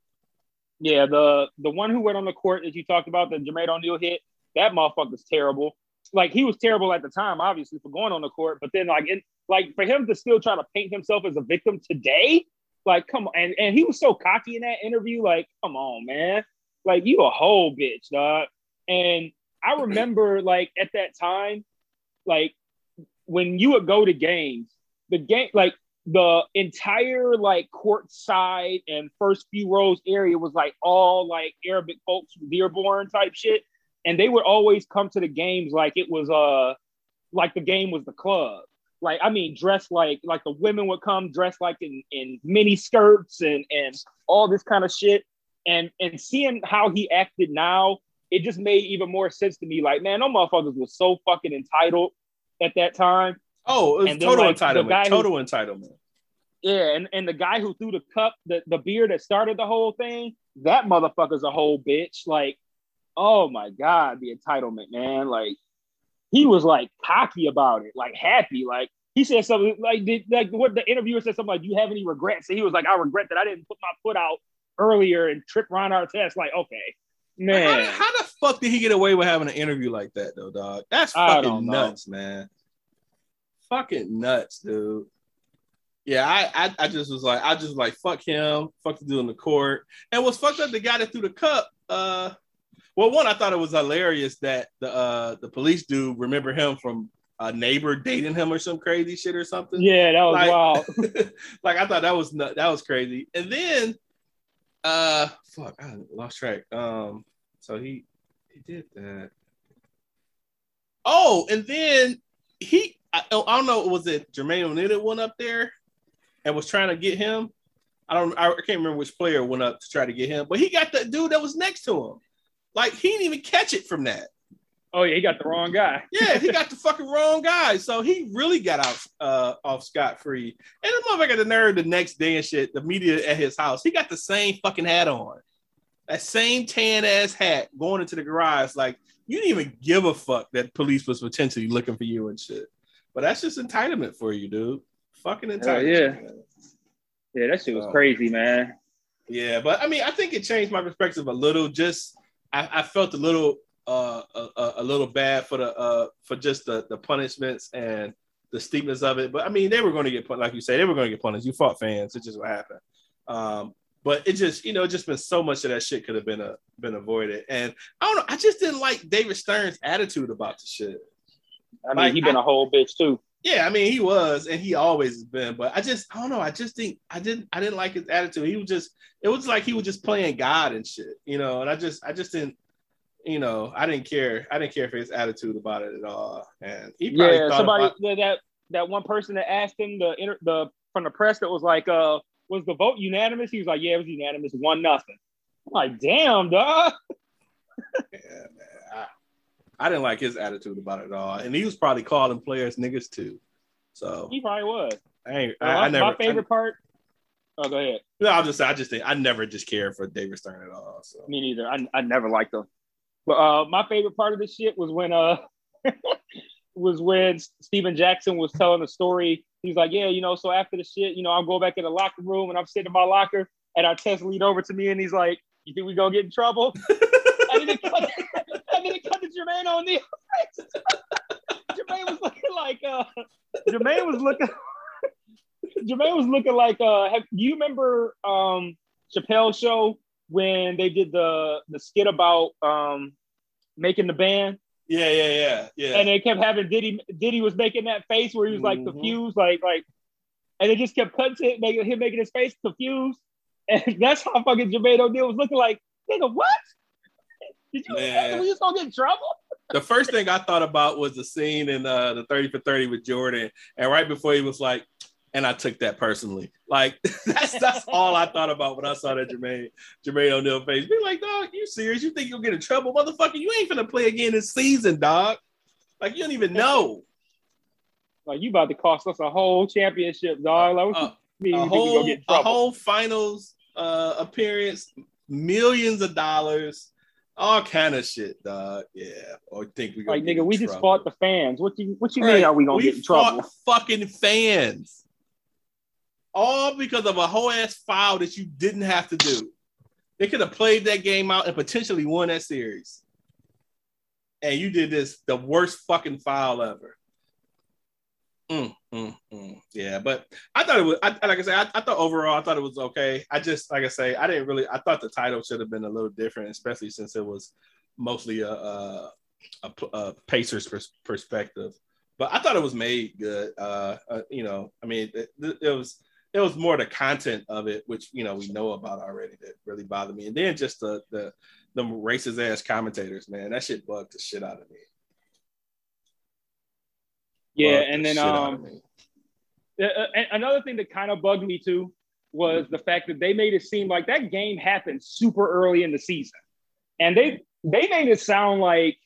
Yeah the the one who went on the court that you talked about the Jermaine O'Neal hit that motherfucker's terrible. Like he was terrible at the time, obviously for going on the court, but then like it, like for him to still try to paint himself as a victim today, like come on, and and he was so cocky in that interview, like come on, man, like you a whole bitch, dog. And I remember like at that time, like when you would go to games, the game like the entire like court side and first few rows area was like all like Arabic folks from Dearborn type shit and they would always come to the games like it was uh like the game was the club. Like I mean, dressed like like the women would come dressed like in in mini skirts and and all this kind of shit. And and seeing how he acted now, it just made even more sense to me. Like, man, those motherfuckers was so fucking entitled at that time. Oh, it was total like, entitlement. Total who, entitlement. Yeah, and, and the guy who threw the cup, the, the beer that started the whole thing, that motherfucker's a whole bitch. Like, oh my god, the entitlement, man. Like he was like cocky about it, like happy. Like he said something like did like what the interviewer said something like, "Do you have any regrets?" And he was like, "I regret that I didn't put my foot out earlier and trip Ron Artest." Like, okay, man. How, how, the fuck did he get away with having an interview like that though, dog? That's fucking nuts, man. Fucking nuts, dude. Yeah, I, I, I just was like, I just like, fuck him, fuck the dude in the court, and was fucked up the guy that threw the cup. Uh, well, one, I thought it was hilarious that the uh, the police dude remember him from a neighbor dating him or some crazy shit or something. Yeah, that was like, wild. like I thought that was that was crazy. And then, uh, fuck, I lost track. Um, so he he did that. Oh, and then he, I, I don't know, was it Jermaine O'Neal that went up there and was trying to get him? I don't, I can't remember which player went up to try to get him, but he got the dude that was next to him. Like he didn't even catch it from that. Oh yeah, he got the wrong guy. Yeah, he got the fucking wrong guy. So he really got out uh, off scot free. And the motherfucker got the nerve the next day and shit, the media at his house. He got the same fucking hat on. That same tan ass hat going into the garage. Like, you didn't even give a fuck that police was potentially looking for you and shit. But that's just entitlement for you, dude. Fucking entitlement. yeah. man. Yeah, that shit was Oh. crazy, man. Yeah, but I mean, I think it changed my perspective a little. Just I, I felt a little uh a, a- little bad for the uh for just the the punishments and the steepness of it. But I mean, they were going to get pun- like you say, they were going to get punished. You fought fans. It's just what happened. Um, but it just you know, it just been so much of that shit could have been a been avoided. And I don't know. I just didn't like David Stern's attitude about the shit. I mean, Like, he been a whole bitch too. Yeah, I mean he was, and he always has been. But I just, I don't know. I just think I didn't, I didn't like his attitude. He was just, it was like he was just playing God and shit, you know. And I just, I just didn't, you know, I didn't care. I didn't care for his attitude about it at all. And he probably Yeah, somebody about- that that that one person that asked him the inter, the from the press that was like, uh, was the vote unanimous? He was like, yeah, it was unanimous, one nothing. I'm like, damn, dog. yeah, man, I, I didn't like his attitude about it at all. And he was probably calling players niggas too. So He probably was. I, ain't, Uh, I, I my, never. my favorite part. Oh, go ahead. No, I'll just say, I just think I never just cared for David Stern at all. So Me neither. I, I never liked him. But uh, my favorite part of this shit was when uh was when Stephen Jackson was telling the story. He's like, yeah, you know, so after the shit, you know, I'll go back in the locker room and I'm sitting in my locker and Artest lead over to me and he's like, you think we gonna get in trouble? then it cut, and then it cut to Jermaine O'Neal. Jermaine was looking like uh Jermaine was looking Jermaine was looking like uh have, do you remember um Chappelle show when they did the the skit about um making the band yeah, yeah, yeah, yeah. and they kept having Diddy Diddy was making that face where he was like Mhm. confused like like and they just kept cutting to it, making him making his face confused and that's how fucking Jermaine O'Neal was looking like nigga what did you Man. we was gonna get in trouble the first thing I thought about was the scene in uh, the 30 for 30 with Jordan. And right before he was like, and I took that personally. Like that's that's all I thought about when I saw that Jermaine Jermaine O'Neal face. Be like, dog, you serious? You think you'll get in trouble? Motherfucker, you ain't finna play again this season, dog. Like you don't even know. like you about to cost us a whole championship dog like what Uh, you mean a whole gonna a whole finals uh appearance, millions of dollars, all kind of shit, dog. Yeah. I think we like nigga we just fought the fans what you what you Right. mean are we gonna We get in trouble fought Fucking fans. All because of a whole ass foul that you didn't have to do. They could have played that game out and potentially won that series. And you did this the worst fucking foul ever. Mm, mm, mm. Yeah, but I thought it was. I, like I said, I, I thought overall, I thought it was okay. I just, like I say, I didn't really. I thought the title should have been a little different, especially since it was mostly a, a, a, a Pacers pers- perspective but I thought it was made good. Uh, uh you know, I mean, it, it was it was more the content of it, which you know we know about already, that really bothered me, and then just the the the racist ass commentators, man, that shit bugged the shit out of me. yeah and then shit out of um me. Uh, uh, and Uh, uh, another thing that kind of bugged me too was the fact that they made it seem like that game happened super early in the season, and they they made it sound like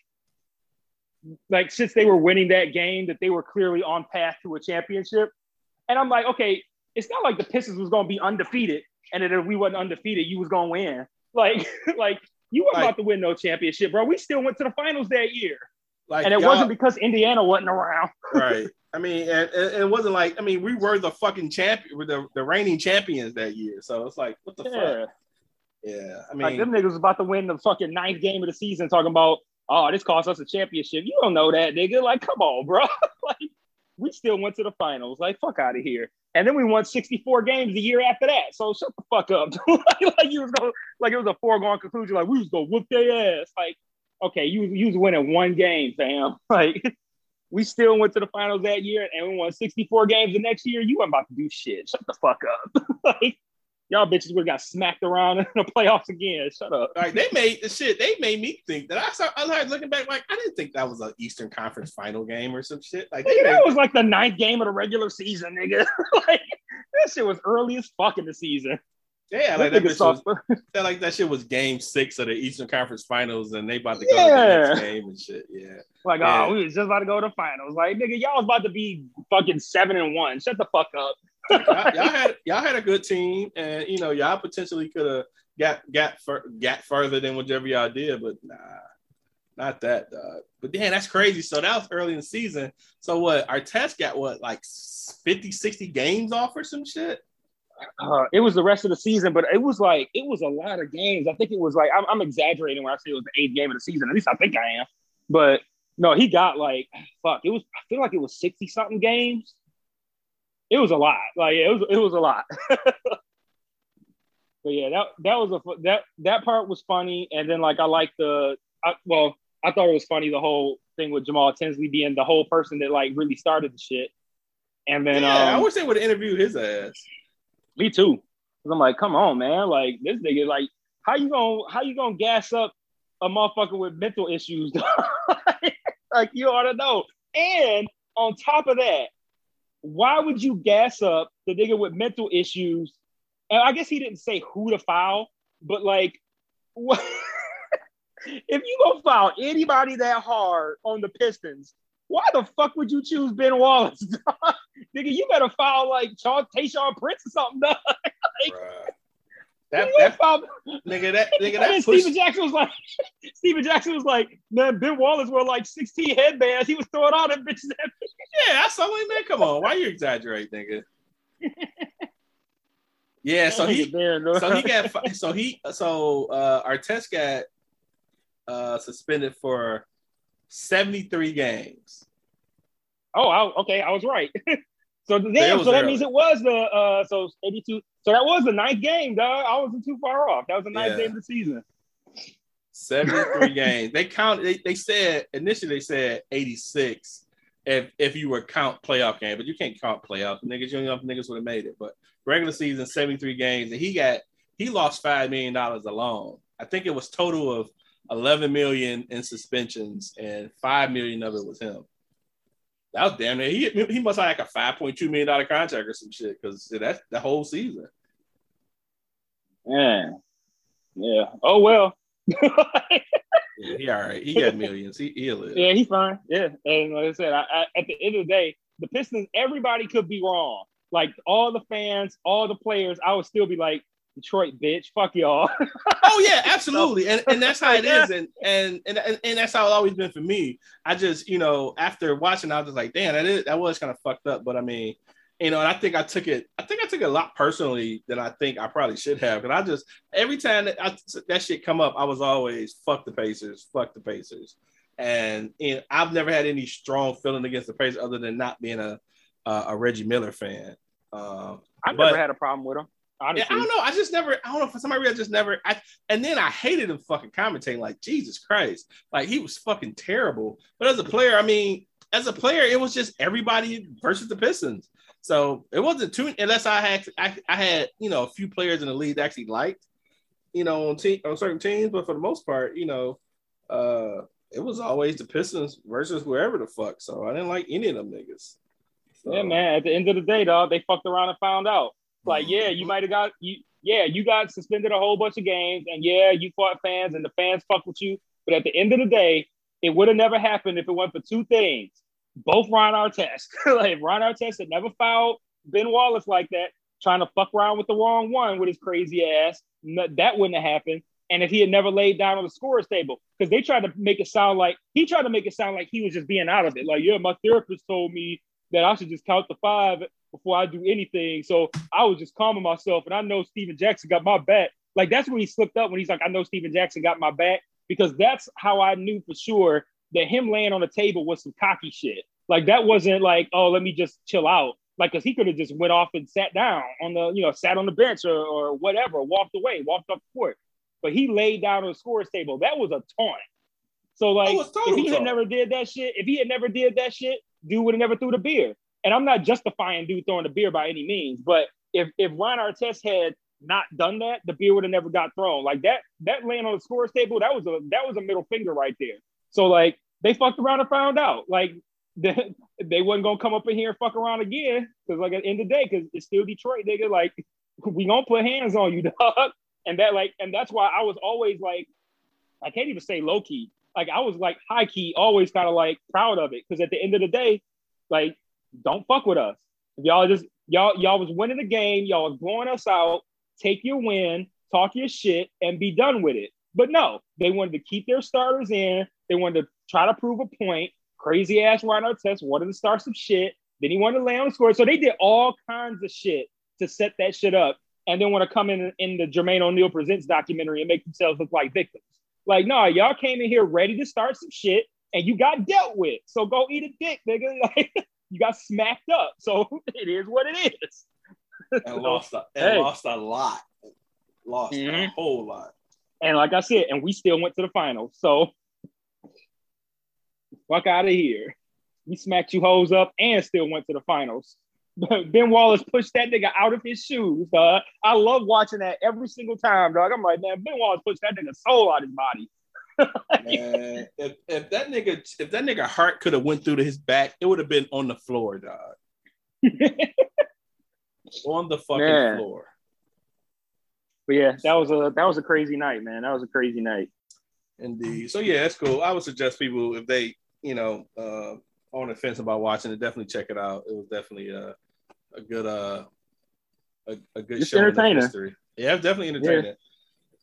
like since they were winning that game that they were clearly on path to a championship. And I'm like, okay, it's not like the Pistons was going to be undefeated, and that if we wasn't undefeated, you was going to win. Like like you weren't Like- about to win no championship, bro. We still went to the finals that year, like, and it wasn't because Indiana wasn't around. right. I mean, and, and it wasn't like I mean, we were the fucking champion, the, the reigning champions that year. So it's like, what the Yeah. fuck? Yeah, I Like mean, them niggas was about to win the fucking ninth game of the season, talking about, oh, this cost us a championship. You don't know that, nigga. Like, come on, bro. like, we still went to the finals. Like, fuck out of here. And then we won 64 games the year after that. So shut the fuck up. like, like you was going like it was a foregone conclusion. Like, we was gonna whoop their ass. Like, okay, you you was winning one game, fam. Like we still went to the finals that year and we won 64 games the next year. You weren't about to do shit. Shut the fuck up. like, y'all bitches would have got smacked around in the playoffs again. Shut up. like they made the shit. They made me think that I saw. I was looking back, like I didn't think that was an Eastern Conference Final game or some shit. Like Nigga, made, that was like the ninth game of the regular season, nigga. like that shit was early as fuck in the season. Yeah, like that, was, like that shit was game six of the Eastern Conference Finals, and they about to go yeah. to the next game and shit. Yeah, like oh, yeah. oh, we was just about to go to finals. Like nigga, y'all was about to be fucking seven and one. Shut the fuck up. y'all, y'all, had y'all had a good team, and you know y'all potentially could have got got got further than whatever y'all did, but nah, not that. Dog. But damn, that's crazy. So that was early in the season. So what? Artest got what like 50, 60 games off or some shit. Uh, it was the rest of the season, but it was like it was a lot of games. I think it was like I'm, I'm exaggerating when I say it was the eighth game of the season. At least I think I am. But no, he got like fuck. It was I feel like it was sixty something games. It was a lot. Like it was it was a lot. but yeah, that that was a that that part was funny. And then like I like the I, well, I thought it was funny the whole thing with Jamal Tinsley being the whole person that like really started the shit. And then yeah, um, I wish they would have interviewed his ass. Me too. Cause I'm like, come on, man. Like this nigga, like, how you gonna how you gonna gas up a motherfucker with mental issues? like you ought to know. And on top of that, why would you gas up the nigga with mental issues? And I guess he didn't say who to foul, but like, what? if you gonna foul anybody that hard on the Pistons, why the fuck would you choose Ben Wallace? nigga, you better foul like Charles Prince or something. like, that, that foul, nigga, that nigga, that and Stephen Jackson was like, Stephen Jackson was like, man, Ben Wallace wore like 16 headbands. He was throwing all them bitches at me. Yeah, I saw him, man. Come on, why you exaggerate, nigga? Yeah, so he, so he got, so he, so uh, Artest got uh, suspended for 73 games. Oh, I, okay, I was right. so damn, so that means it was the uh, so 82. So that was the ninth game, dog. I wasn't too far off. That was the ninth yeah. game of the season. 73 games. They count. They, they said initially they said 86 if if you were count playoff game, but you can't count playoff niggas. You don't know if niggas would have made it. But regular season, 73 games, and he got he lost five million dollars alone. I think it was total of 11 million in suspensions, and five million of it was him. That was damn near. He he must have like a 5.2 million dollar contract or some shit because that's the whole season. Yeah, yeah. Oh well. yeah, he all right. He got millions. He he'll live. Yeah, he's fine. Yeah, and like I said, I, I, at the end of the day, the Pistons. Everybody could be wrong. Like all the fans, all the players, I would still be like, Detroit, bitch. Fuck y'all. oh yeah, absolutely, and and that's how it is, and, and and and that's how it's always been for me. I just you know after watching, I was just like, damn, that is that was kind of fucked up, but I mean, you know, and I think I took it. I think I took it a lot personally than I think I probably should have, because I just every time that I, that shit come up, I was always fuck the Pacers, fuck the Pacers, and know, I've never had any strong feeling against the Pacers other than not being a a, a Reggie Miller fan. Um, I've but, never had a problem with him. Honestly. Yeah, I don't know. I just never. I don't know. For some reason, I just never. I, and then I hated him fucking commentating. Like Jesus Christ, like he was fucking terrible. But as a player, I mean, as a player, it was just everybody versus the Pistons. So it wasn't too unless I had I, I had you know a few players in the league that actually liked you know on team on certain teams, but for the most part, you know, uh, it was always the Pistons versus whoever the fuck. So I didn't like any of them niggas. So. Yeah, man. At the end of the day, dog, they fucked around and found out. Like, yeah, you might have got you. Yeah, you got suspended a whole bunch of games, and yeah, you fought fans, and the fans fucked with you. But at the end of the day, it would have never happened if it went for two things. Both Ron Artest, like Ron Artest had never fouled Ben Wallace like that, trying to fuck around with the wrong one with his crazy ass. That wouldn't have happened. And if he had never laid down on the scorer's table, because they tried to make it sound like he tried to make it sound like he was just being out of it. Like, yeah, my therapist told me that I should just count the five before I do anything. So I was just calming myself, and I know Stephen Jackson got my back. Like that's when he slipped up when he's like, I know Stephen Jackson got my back because that's how I knew for sure that him laying on the table was some cocky shit. Like that wasn't like, oh, let me just chill out. Like, cause he could have just went off and sat down on the, you know, sat on the bench or, or whatever, walked away, walked up the court. But he laid down on the scores table. That was a taunt. So like, if he had never did that shit, if he had never did that shit, dude would have never threw the beer and I'm not justifying dude throwing the beer by any means, but if if Ron Artest had not done that, the beer would have never got thrown. Like that that laying on the scores table, that was a that was a middle finger right there. So like they fucked around and found out. Like they, they wasn't gonna come up in here and fuck around again. Cause like at the end of the day, cause it's still Detroit, nigga. Like we gonna put hands on you, dog. And that like, and that's why I was always like, I can't even say low key. Like I was like high key, always kind of like proud of it. Cause at the end of the day, like, don't fuck with us. If y'all just y'all y'all was winning the game, y'all was blowing us out, take your win, talk your shit, and be done with it. But no, they wanted to keep their starters in. They wanted to try to prove a point. Crazy ass Ron Artest wanted to start some shit. Then he wanted to lay on the score. So they did all kinds of shit to set that shit up. And then want to come in in the Jermaine O'Neal Presents documentary and make themselves look like victims. Like, no, y'all came in here ready to start some shit and you got dealt with. So go eat a dick, nigga. Like, you got smacked up. So it is what it is. And so, lost a, and hey. lost a lot. Lost mm-hmm. a whole lot. And like I said, and we still went to the finals. So fuck out of here. We smacked you hoes up and still went to the finals. Ben Wallace pushed that nigga out of his shoes, dog. I love watching that every single time, dog. I'm like, man, Ben Wallace pushed that nigga soul out his body. man, if, if that nigga if that nigga heart could have went through to his back, it would have been on the floor, dog. on the fucking man. floor. But yeah, that was a that was a crazy night, man. That was a crazy night. Indeed. So yeah, that's cool. I would suggest people if they, you know, uh, on the fence about watching it, definitely check it out. It was definitely a, a good uh a, a good it's show. Entertaining. Yeah, definitely entertaining. Yeah.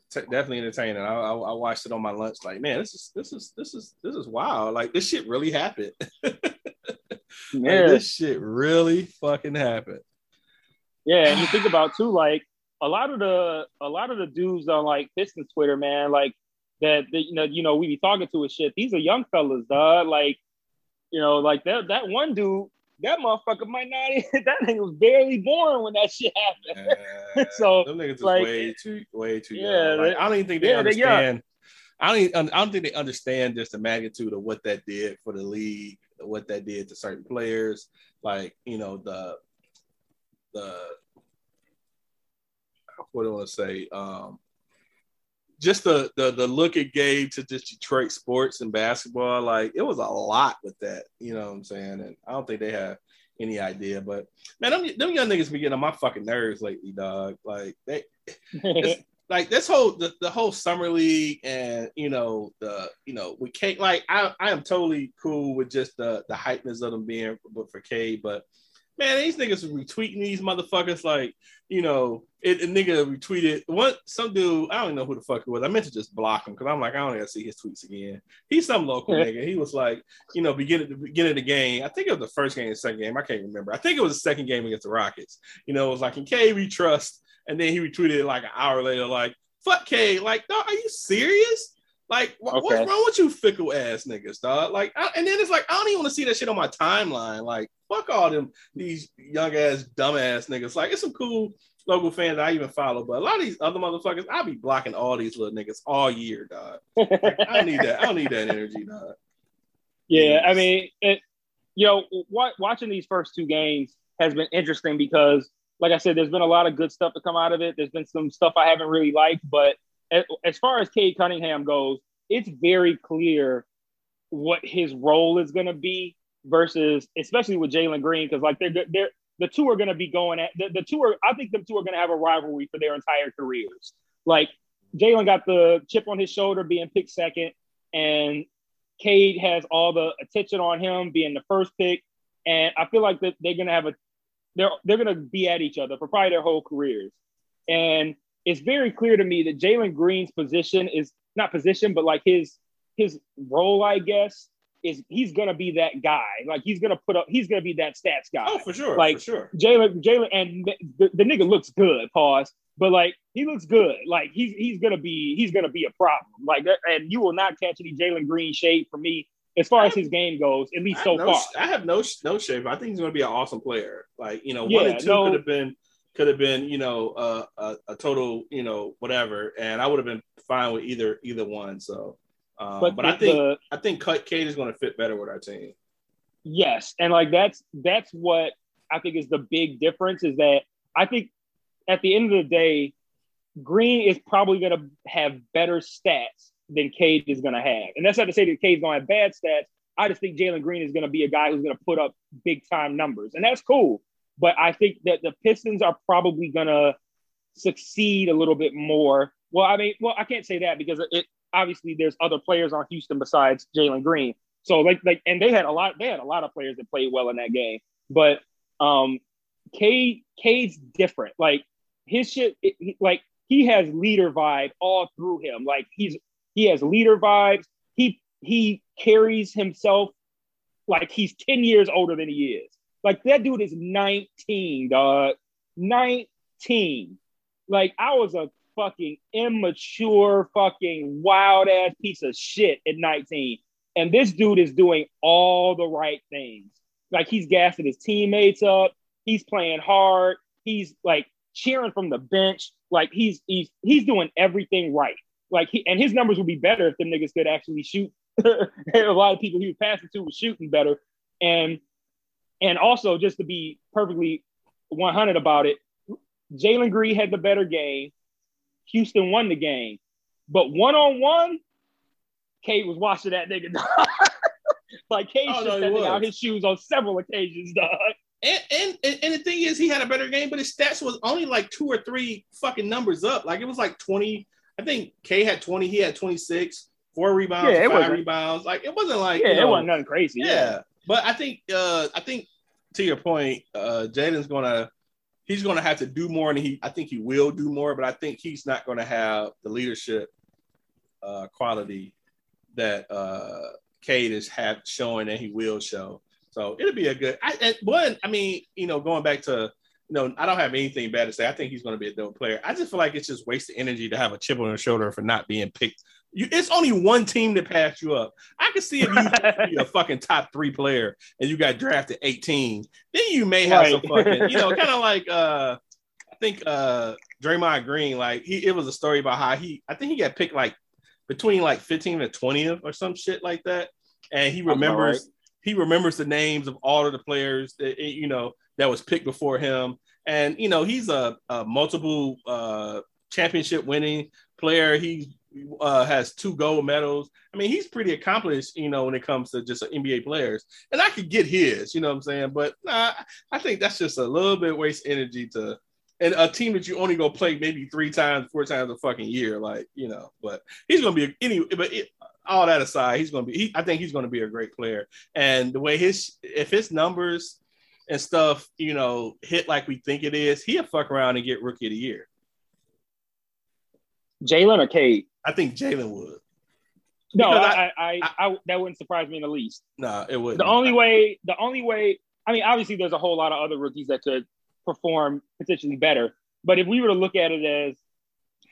T- definitely entertaining. I, I, I, watched it on my lunch. Like, man, this is this is this is this is wild. Like, this shit really happened. yeah, like, this shit really fucking happened. Yeah, and you think about too, like a lot of the a lot of the dudes on like Pistons Twitter, man, like that, that you know, you know, we be talking to a shit. These are young fellas, dog. Like, you know, like that that one dude, that motherfucker might not even, that nigga was barely born when that shit happened. Uh, so them niggas like, way too way too yeah, young. Like, I don't even think they yeah, understand. I don't even, I don't think they understand just the magnitude of what that did for the league, what that did to certain players. Like, you know, the the what do I want to say? Um, just the, the the look it gave to just Detroit sports and basketball, like it was a lot with that. You know what I'm saying? And I don't think they have any idea. But man, them, them young niggas be getting on my fucking nerves lately, dog. Like they, like this whole the, the whole summer league and you know the you know we can't like I I am totally cool with just the the hypeness of them being but for Cade, but man, these niggas retweeting these motherfuckers like, you know, it, a nigga retweeted what some dude, I don't even know who the fuck it was. I meant to just block him because I'm like, I don't ever see his tweets again. He's some local nigga. He was like, you know, beginning the beginning of the game. I think it was the first game, the second game. I can't remember. I think it was the second game against the Rockets. You know, it was like in Cade we trust. And then he retweeted like an hour later, like, fuck Cade. Like, no, are you serious? Like, okay. what's wrong with you fickle ass niggas, dog? Like, I, and then it's like, I don't even want to see that shit on my timeline. Like, fuck all them these young ass dumb ass niggas. Like, it's some cool local fans I even follow, but a lot of these other motherfuckers, I be blocking all these little niggas all year, dog. Like, I don't need that. I don't need that energy, dog. Yeah, I mean, it, you know, what, watching these first two games has been interesting because, like I said, there's been a lot of good stuff to come out of it. There's been some stuff I haven't really liked, but as far as Cade Cunningham goes, it's very clear what his role is going to be versus, especially with Jalen Green, because like they're good they're the two are going to be going at the, the two are. I think the two are going to have a rivalry for their entire careers. Like Jalen got the chip on his shoulder being picked second, and Cade has all the attention on him being the first pick. And I feel like that they're going to have a they're they're going to be at each other for probably their whole careers. And it's very clear to me that Jalen Green's position is not position, but like his his role, I guess, is he's gonna be that guy. Like he's gonna put up, he's gonna be that stats guy. Oh, for sure. Like for sure. Jalen, Jalen, and the, the nigga looks good. Pause. But like he looks good. Like he's he's gonna be he's gonna be a problem. Like and you will not catch any Jalen Green shade from me as far as his game goes, at least so no, far. I have no no shame. I think he's to be an awesome player. Like you know, yeah, one and two no, could have been could have been, you know, uh, a, a, total, you know, whatever, and I would have been fine with either either one. So, um, but, but I think the, I think Cut Cade is going to fit better with our team. Yes, and like that's that's what I think is the big difference is that I think at the end of the day, Green is probably going to have better stats than Cade is going to have, and that's not to say that Cade's going to have bad stats. I just think Jalen Green is going to be a guy who's going to put up big time numbers, and that's cool. But I think that the Pistons are probably gonna succeed a little bit more. Well, I mean, well, I can't say that because it obviously there's other players on Houston besides Jalen Green. So like like and they had a lot they had a lot of players that played well in that game. But um Cade Cade's different. Like his shit it, like he has leader vibe all through him. Like he's he has leader vibes. He he carries himself like he's 10 years older than he is. Like that dude is 19, dog. 19. Like I was a fucking immature, fucking wild ass piece of shit at 19. And this dude is doing all the right things. Like he's gassing his teammates up. He's playing hard. He's like cheering from the bench. Like he's he's he's doing everything right. Like he and his numbers would be better if the niggas could actually shoot. a lot of people he was passing to was shooting better. And and also just to be perfectly 100 about it, Jalen Green had the better game. Houston won the game. But one on one, Cade was watching that nigga. Dog. like Cade oh, no, that nigga out his shoes on several occasions, dog. And, and and the thing is, he had a better game, but his stats was only like two or three fucking numbers up. Like it was like twenty. I think Cade had twenty. He had twenty six, four rebounds, yeah, five rebounds. Like it wasn't like yeah, you know, it wasn't nothing crazy. Yeah. yeah, but I think uh I think to your point, uh Jaden's gonna he's gonna have to do more, and he I think he will do more, but I think he's not gonna have the leadership uh quality that uh Cade is have showing and he will show. So it'll be a good. I, one, I mean, you know, going back to, you know, I don't have anything bad to say. I think he's going to be a dope player. I just feel like it's just wasted energy to have a chip on your shoulder for not being picked. You, it's only one team that passed you up. I can see if you be a fucking top three player and you got drafted 18, then you may have right. some fucking, you know, kind of like uh I think uh Draymond Green, like he it was a story about how he I think he got picked like between like 15 to 20th or some shit like that. And he remembers he remembers the names of all of the players that you know that was picked before him, and you know he's a, a multiple uh, championship winning player. He uh, has two gold medals. I mean, he's pretty accomplished, you know, when it comes to just NBA players. And I could get his, you know what I'm saying? But nah, I think that's just a little bit waste energy to and a team that you only go play maybe three times, four times a fucking year, like you know. But he's gonna be any. But it, all that aside, he's to be. He, I think he's to be a great player. And the way his, if his numbers and stuff, you know, hit like we think it is, he'll fuck around and get rookie of the year. Jalen or Cade? I think Jalen would. No, I I, I, I, that wouldn't surprise me in the least. No, nah, it would. The only way, the only way. I mean, obviously, there's a whole lot of other rookies that could perform potentially better. But if we were to look at it as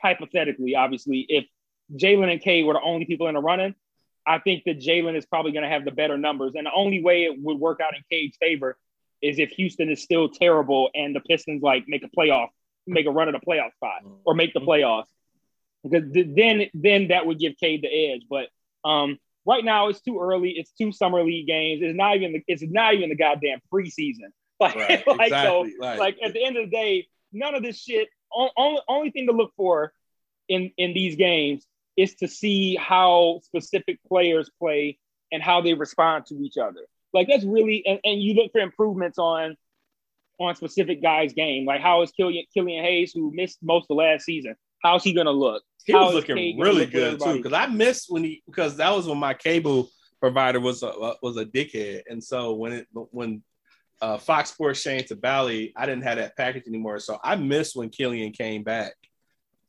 hypothetically, obviously, if Jalen and Cade were the only people in the running, I think that Jalen is probably going to have the better numbers. And the only way it would work out in Cade's favor is if Houston is still terrible and the Pistons like make a playoff, make a run at a playoff spot or make the mm-hmm. playoffs. Because then then that would give Cade the edge. But um, right now it's too early. It's two summer league games. It's not even the, it's not even the goddamn preseason. Like, right, like exactly, so right. like at the end of the day, none of this shit. Only only thing to look for in in these games is to see how specific players play and how they respond to each other. Like that's really and, and you look for improvements on on specific guys' game. Like how is Killian Killian Hayes, who missed most of last season, how's he gonna look? He was looking really good too. Because I missed when he because that was when my cable provider was a was a dickhead, and so when it when uh, Fox Sports changed to Bally, I didn't have that package anymore. So I missed when Killian came back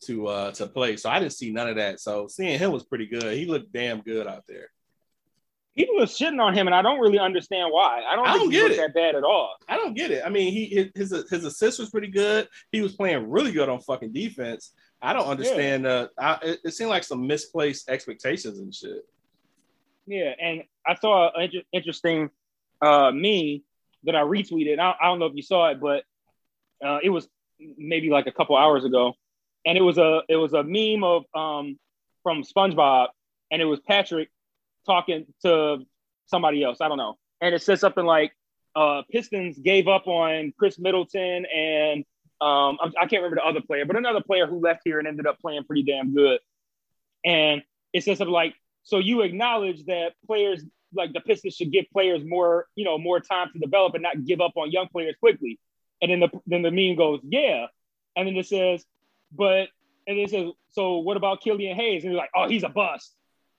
to uh to play. So I didn't see none of that. So seeing him was pretty good. He looked damn good out there. People are shitting on him, and I don't really understand why. I don't, I don't get it that bad at all. I don't get it. I mean, he his his assist was pretty good. He was playing really good on fucking defense. I don't understand. Yeah. Uh, I, it, it seemed like some misplaced expectations and shit. Yeah, and I saw an inter- interesting uh, meme that I retweeted. I, I, don't know if you saw it, but uh, it was maybe like a couple hours ago and it was a it was a meme of um from SpongeBob, and it was Patrick talking to somebody else. I don't know, and it said something like, uh, "Pistons gave up on Khris Middleton and." Um, I can't remember the other player, but another player who left here and ended up playing pretty damn good. And it says something like, "So you acknowledge that players like the Pistons should give players more, you know, more time to develop and not give up on young players quickly." And then the then the meme goes, "Yeah," and then it says, but and they says, so what about Killian Hayes? And they're like, oh, he's a bust.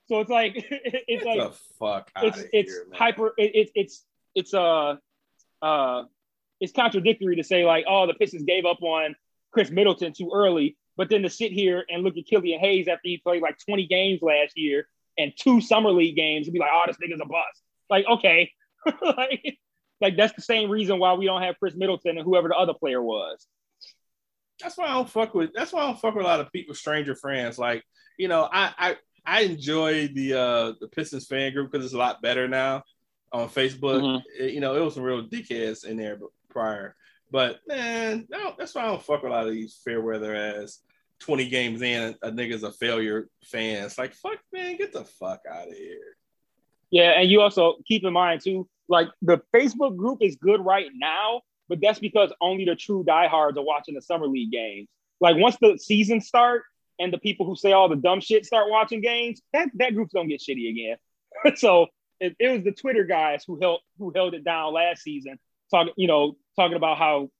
So it's like it's Get like the fuck it's it's here, hyper it, it, it's it's uh uh it's contradictory to say like oh the Pistons gave up on Khris Middleton too early, but then to sit here and look at Killian Hayes after he played like 20 games last year and two summer league games and be like oh this nigga's a bust. Like okay, like like that's the same reason why we don't have Khris Middleton and whoever the other player was. That's why I don't fuck with. That's why I don't fuck with a lot of people, stranger friends. Like you know, I I I enjoy the uh the Pistons fan group because it's a lot better now on Facebook. Mhm. It- you know, it was some real dickheads in there prior, but man, no, that's why I don't fuck a lot of these fair weather ass. 20 games in, a, nigga's a failure fan. It's like, fuck, man, get the fuck out of here. Yeah, and you also keep in mind too, like the Facebook group is good right now, but that's because only the true diehards are watching the summer league games. Like once the season start and the people who say all the dumb shit start watching games, that that group's gonna get shitty again. so it, it was the Twitter guys who held who held it down last season, talking you know talking about how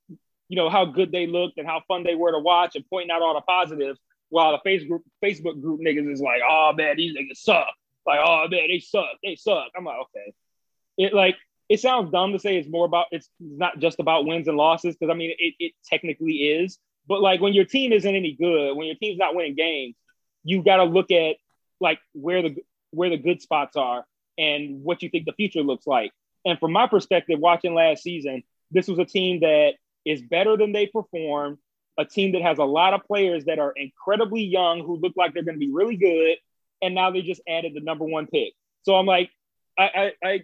you know how good they looked and how fun they were to watch and pointing out all the positives, while the Facebook Facebook group niggas is like, oh man, these niggas suck. Like, oh man, they suck. They suck. I'm like, okay. It like it sounds dumb to say it's more about it's not just about wins and losses because I mean it, it technically is. But like when your team isn't any good, when your team's not winning games, you got to look at like where the where the good spots are and what you think the future looks like. And from my perspective, watching last season, this was a team that is better than they performed. A team that has a lot of players that are incredibly young who look like they're going to be really good and now they just added the number one pick. So I'm like, I, I, I,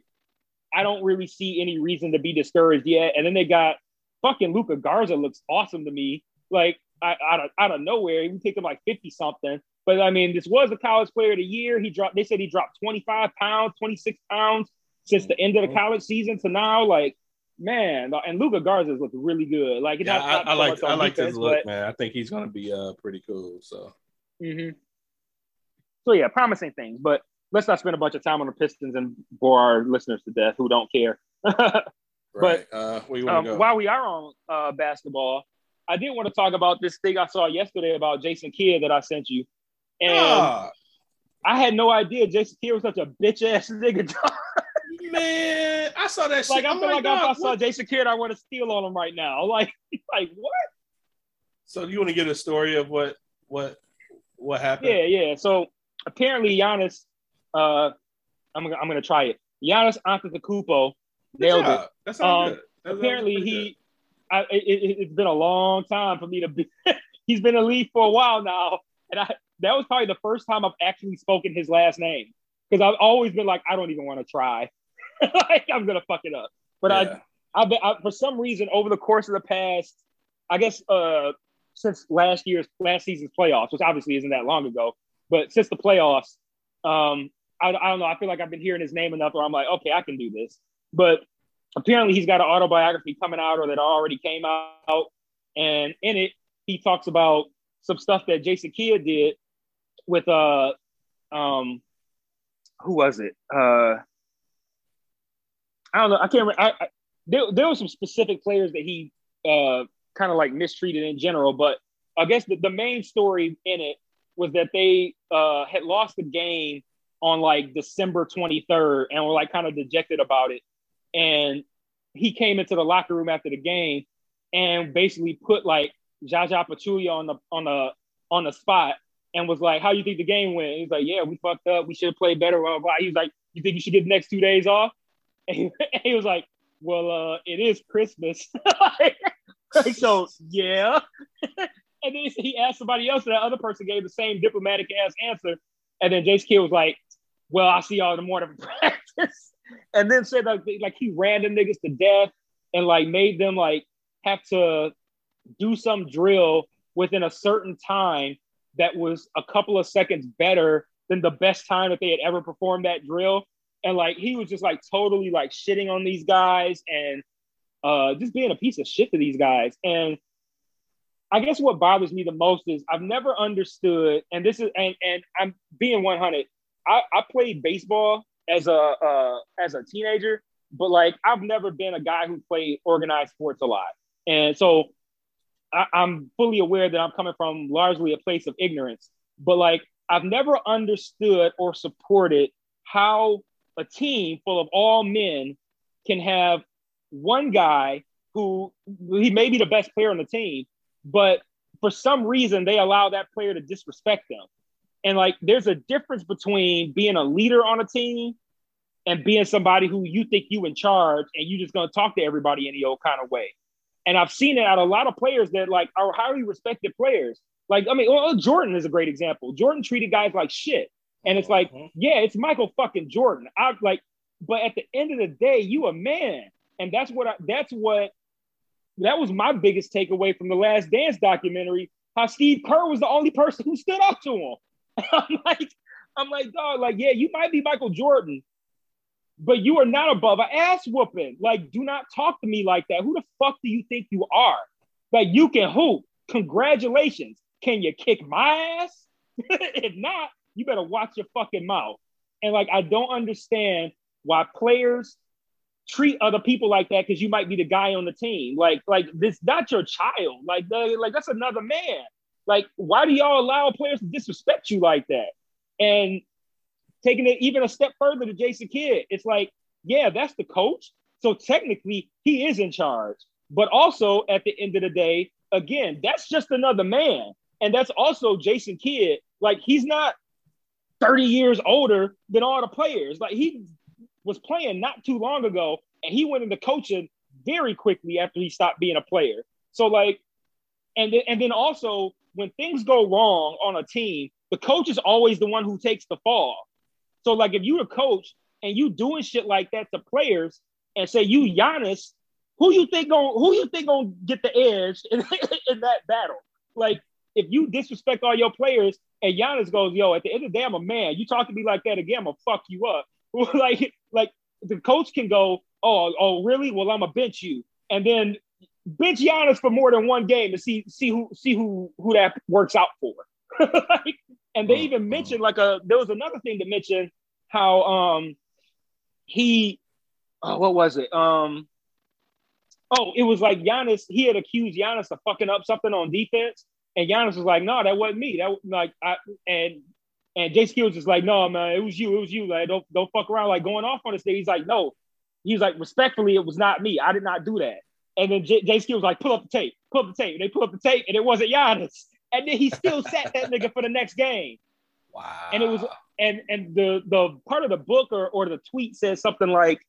I don't really see any reason to be discouraged yet. And then they got fucking Luka Garza looks awesome to me. Like I, out of out of nowhere, he picked him like fifty something. But I mean, this was a college player of the year. He dropped. They said he dropped twenty five pounds, twenty six pounds since the end of the college season to now. Like man, and Luka Garza's looked really good. Like Yeah, not- I, not I so like I like defense, his look, but- man. I think he's gonna be uh pretty cool. So Mm-hmm. So yeah, promising things, but let's not spend a bunch of time on the Pistons and bore our listeners to death who don't care. right, uh, you want um, while we are on uh, basketball, I did want to talk about this thing I saw yesterday about Jason Kidd that I sent you, and Ah, I had no idea Jason Kidd was such a bitch ass nigga. Man, I saw that shit. like I I'm feel like, dog, if I saw what- Jason Kidd, I want to steal on him right now. Like, like what? So you want to get a story of what what what happened? Yeah, yeah. So apparently Giannis, uh, I'm gonna I'm gonna try it. Giannis Antetokounmpo Good nailed it. job. That sounds Um, good. That apparently pretty he I, it, it, it's been a long time for me to be he's been in the league for a while now and i that was probably the first time i've actually spoken his last name because i've always been like i don't even want to try like i'm gonna fuck it up. But good. I, I've been I, for some reason over the course of the past i guess uh since last year's last season's playoffs which obviously isn't that long ago but since the playoffs um I, I don't know i feel like i've been hearing his name enough where i'm like okay i can do this. But apparently he's got an autobiography coming out or that already came out and in it he talks about some stuff that jason Kidd did with uh um who was it? Uh i don't know i can't I, I, there, there were some specific players that he uh kind of like mistreated in general but i guess the, the main story in it was that they uh had lost the game on like december 23rd and were like kind of dejected about it and he came into the locker room after the game and basically put like Zaza Pachulia on the on the on the spot and was like, "How you think the game went?" He's like, "Yeah, we fucked up. We should have played better." Blah, blah. He's like, "You think you should get the next two days off?" And he, was like, "Well, uh, it is Christmas." So yeah. and then he asked somebody else, and that other person gave the same diplomatic ass answer. And then Jace Kidd was like, "Well, I'll see y'all in the morning for practice." and then said like, like he ran them niggas to death and like made them like have to do some drill within a certain time that was a couple of seconds better than the best time that they had ever performed that drill. And like he was just like totally like shitting on these guys and uh just being a piece of shit to these guys. And I guess what bothers me the most is I've never understood, and this is and and I'm being 100. I, I played baseball as a uh, as a teenager, but like I've never been a guy who played organized sports a lot, and so I, I'm fully aware that I'm coming from largely a place of ignorance, but like I've never understood or supported how a team full of all men can have one guy who he may be the best player on the team, but for some reason they allow that player to disrespect them. And like there's a difference between being a leader on a team and being somebody who you think you in charge and you just gonna talk to everybody any old kind of way. And I've seen it out a lot of players that like are highly respected players. Like, I mean, well, Jordan is a great example. Jordan treated guys like shit. And it's like, mm-hmm. yeah, it's Michael fucking Jordan. I like, but at the end of the day, you a man. And that's what I, that's what that was my biggest takeaway from the last dance documentary. How Steve Kerr was the only person who stood up to him. I'm like, I'm like, dog, like, yeah, you might be Michael Jordan, but you are not above an ass whooping. Like, do not talk to me like that. Who the fuck do you think you are? Like, you can hoop. Congratulations. Can you kick my ass? if not, you better watch your fucking mouth. And like, I don't understand why players treat other people like that because you might be the guy on the team. Like, like this not your child. Like, the, like that's another man. Like, why do y'all allow players to disrespect you like that? And taking it even a step further to Jason Kidd, it's like, yeah, that's the coach. So technically, he is in charge. But also, at the end of the day, again, that's just another man. And that's also Jason Kidd. Like, he's not 30 years older than all the players. Like, he was playing not too long ago, and he went into coaching very quickly after he stopped being a player. So, like, and then, and then also, when things go wrong on a team, the coach is always the one who takes the fall. So, like, if you're a coach and you doing shit like that to players, and say you Giannis, who you think going who you think gonna get the edge in, in that battle? Like, if you disrespect all your players and Giannis goes, yo, at the end of the day, I'm a man. You talk to me like that again, I'm gonna fuck you up. like, like the coach can go, oh, oh, really? Well, I'm gonna bench you, and then bench Giannis for more than one game to see see who see who who that works out for. like, and they even mentioned like a there was another thing to mention how um he oh, what was it um oh it was like Giannis he had accused Giannis of fucking up something on defense and Giannis was like no that wasn't me. That like I and and Jason Kidd was just like no man it was you it was you like don't don't fuck around like going off on this thing. He's like no. He's like respectfully it was not me. I did not do that. And then Jay, Jason Kidd was like pull up the tape pull up the tape. And they pull up the tape and it wasn't Giannis. And then he still sat that nigga for the next game. Wow. And it was and and the the part of the book or, or the tweet says something like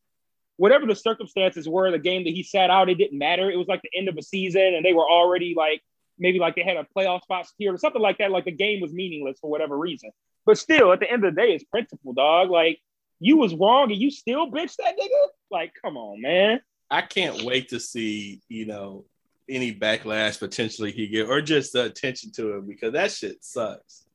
whatever the circumstances were, the game that he sat out, it didn't matter. It was like the end of a season and they were already like maybe like they had a playoff spot secured or something like that. Like the game was meaningless for whatever reason. But still, at the end of the day, it's principle, dog. Like you was wrong and you still bitch that nigga. Like, come on, man. I can't wait to see, you know, any backlash potentially he get or just the attention to him because that shit sucks.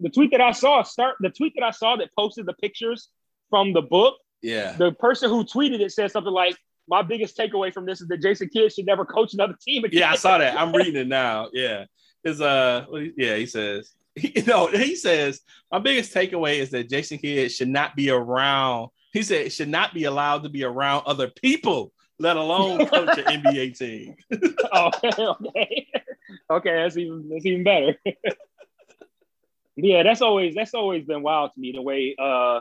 The tweet that I saw start the tweet that I saw that posted the pictures from the book. Yeah. The person who tweeted it said something like, My biggest takeaway from this is that Jason Kidd should never coach another team again. Yeah, I saw that. I'm reading it now. Yeah. His uh yeah, he says he, no, he says my biggest takeaway is that Jason Kidd should not be around. He said should not be allowed to be around other people let alone coach an NBA team. oh, okay, okay, that's even that's even better. yeah, that's always that's always been wild to me the way uh,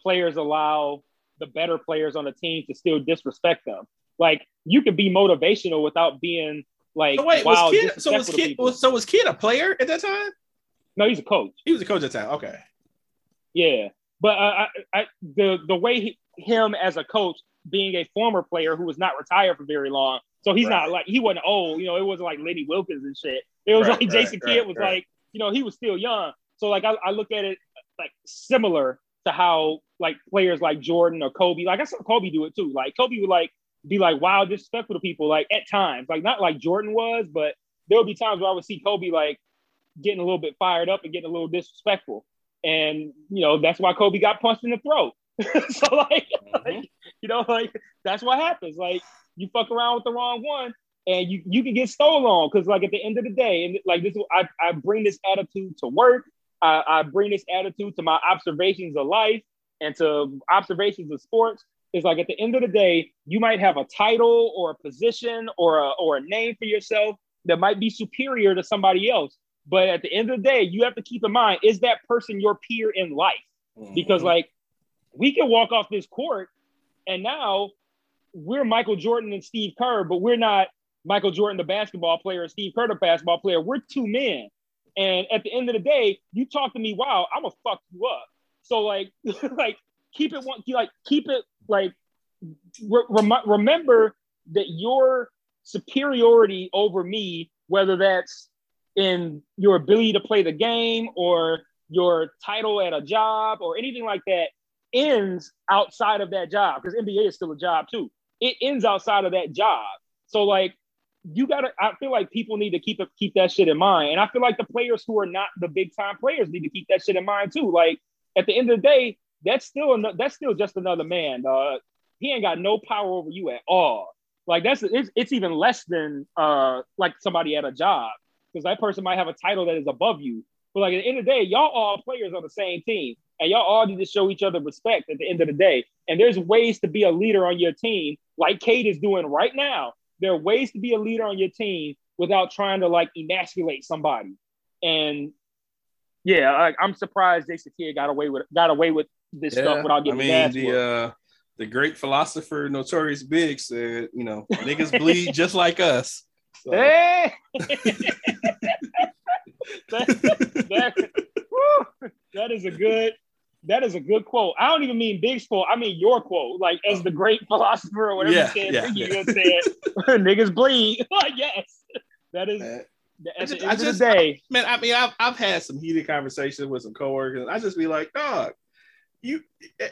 players allow the better players on the team to still disrespect them. Like you could be motivational without being like so wait, was Kidd, so was was, so was Kidd a player at that time? No, he's a coach. He was a coach at the time. Okay. Yeah, but uh, I, I, the the way he, him as a coach, being a former player who was not retired for very long. So he's right. not like he wasn't old, you know, it wasn't like Lenny Wilkens and shit. It was right, like Jason right, Kidd was like, you know, he was still young. So like I, I look at it like similar to how like players like Jordan or Kobe, like I saw Kobe do it too. Like Kobe would like be like wild disrespectful to people, like at times, like not like Jordan was, but there would be times where I would see Kobe like getting a little bit fired up and getting a little disrespectful. And you know, that's why Kobe got punched in the throat. so like, mm-hmm. like, you know, like that's what happens. Like you fuck around with the wrong one and you, you can get stolen on because like at the end of the day, and like this I, I bring this attitude to work. I, I bring this attitude to my observations of life and to observations of sports. It's like at the end of the day, you might have a title or a position or a or a name for yourself, that might be superior to somebody else. But at the end of the day, you have to keep in mind is that person your peer in life? Because, Mhm. like, we can walk off this court and now we're Michael Jordan and Steve Kerr, but we're not Michael Jordan, the basketball player, and Steve Kerr, the basketball player. We're two men. And at the end of the day, you talk to me, wow, I'm gonna fuck you up. So like, like keep it like keep it like re- rem- remember that your superiority over me, whether that's in your ability to play the game or your title at a job or anything like that, ends outside of that job because NBA is still a job too. It ends outside of that job. So like you gotta I feel like people need to keep keep that shit in mind. And I feel like the players who are not the big time players need to keep that shit in mind too. Like at the end of the day, that's still that's still just another man. Uh, he ain't got no power over you at all. Like that's it's, it's even less than uh like somebody at a job because that person might have a title that is above you. But like at the end of the day, y'all all players on the same team, and y'all all need to show each other respect at the end of the day. And there's ways to be a leader on your team, like Cade is doing right now. There are ways to be a leader on your team without trying to like emasculate somebody. And yeah, like, I'm surprised Jason Kidd got away with got away with this stuff without getting I mean, the uh, the great philosopher Notorious Big said, you know, niggas bleed just like us. So, Hey! that, that, woo, that is a good that is a good quote. I don't even mean Big's quote. I mean your quote, like as oh. the great philosopher or whatever Yeah, you said. yeah, you yeah. just said niggas bleed. yes, that is man, at just- the I end of just- the day. man, I mean, I've I've had some heated conversations with some coworkers. I just be like, dog, you.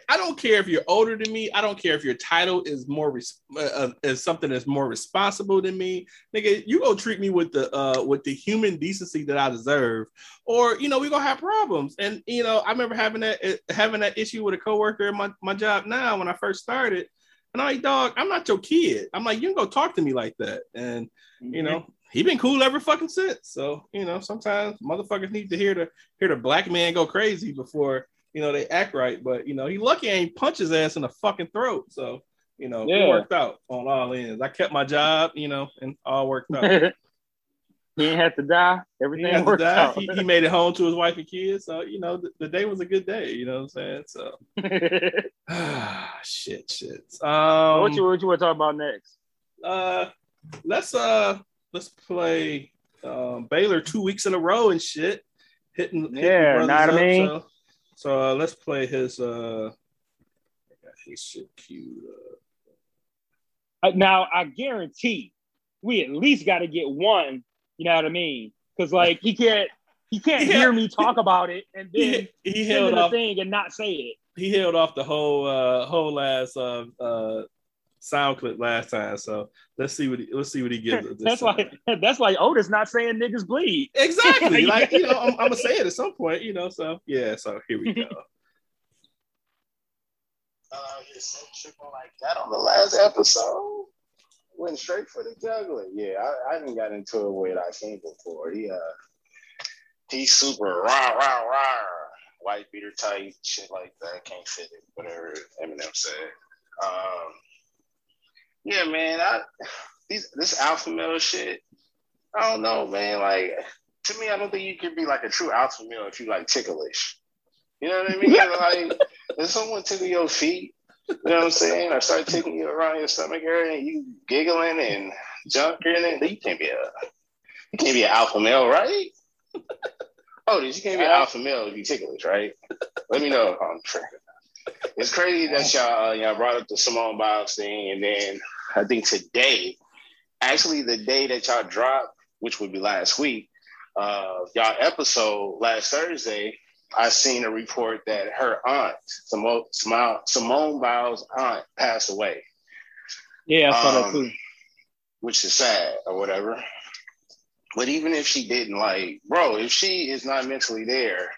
I don't care if you're older than me. I don't care if your title is more res- uh, uh, is something that's more responsible than me, nigga. You go treat me with the uh with the human decency that I deserve, or you know we gonna have problems. And you know, I remember having that uh, having that issue with a coworker at my my job now when I first started. And I'm like, dog, I'm not your kid. I'm like, you can go talk to me like that. And you know, he been cool ever fucking since. So, you know, sometimes motherfuckers need to hear the hear the black man go crazy before you know they act right. But you know, he lucky I ain't punch his ass in the fucking throat. So, you know, Yeah. it worked out on all ends. I kept my job, you know, and all worked out. he ain't had to die. He, Everything to worked die. out. He, he made it home to his wife and kids. So, you know, the, the day was a good day, you know what I'm saying? So shit, shit. Um what you what you want to talk about next? uh let's uh let's play um Baylor two weeks in a row and shit. Hitting, hitting Yeah, know what I mean? So, so uh, let's play his uh his shit queued up. Uh, Now I guarantee we at least got to get one. You know what I mean? Because like he can't he can't Yeah. hear me talk about it and then He, he held the off thing and not say it. he held off the whole uh whole last uh uh sound clip last time. So let's see what he, let's see what he gives this That's time. like that's like Otis not saying niggas bleed. Exactly. like, you know, I'm, I'm gonna say it at some point, you know. So yeah, so here we go. uh, get so triple like that on the last episode. Went straight for the juggler. Yeah, I, I haven't got into it with I seen before. He uh he's super rah rah rah white beater type shit like that. Can't fit it, whatever Eminem said. Um yeah, man, I these this alpha male shit, I don't know, man. Like to me, I don't think you can be like a true alpha male if you like ticklish. You know what I mean? like if someone tickle your feet, you know what I'm saying, or start tickling you around your stomach area and you giggling and junking and you can't be a you can't be an alpha male, right? oh, you can't be an alpha male if you ticklish, right? Let me know if I'm tripping. It's crazy that y'all uh, y'all brought up the Simone Biles thing, and then I think today, actually the day that y'all dropped, which would be last week, uh, y'all episode last Thursday, I seen a report that her aunt, Simone, Simone Biles' aunt, passed away, Yeah, I saw that Um, too. which is sad or whatever. But even if she didn't, like, bro, if she is not mentally there,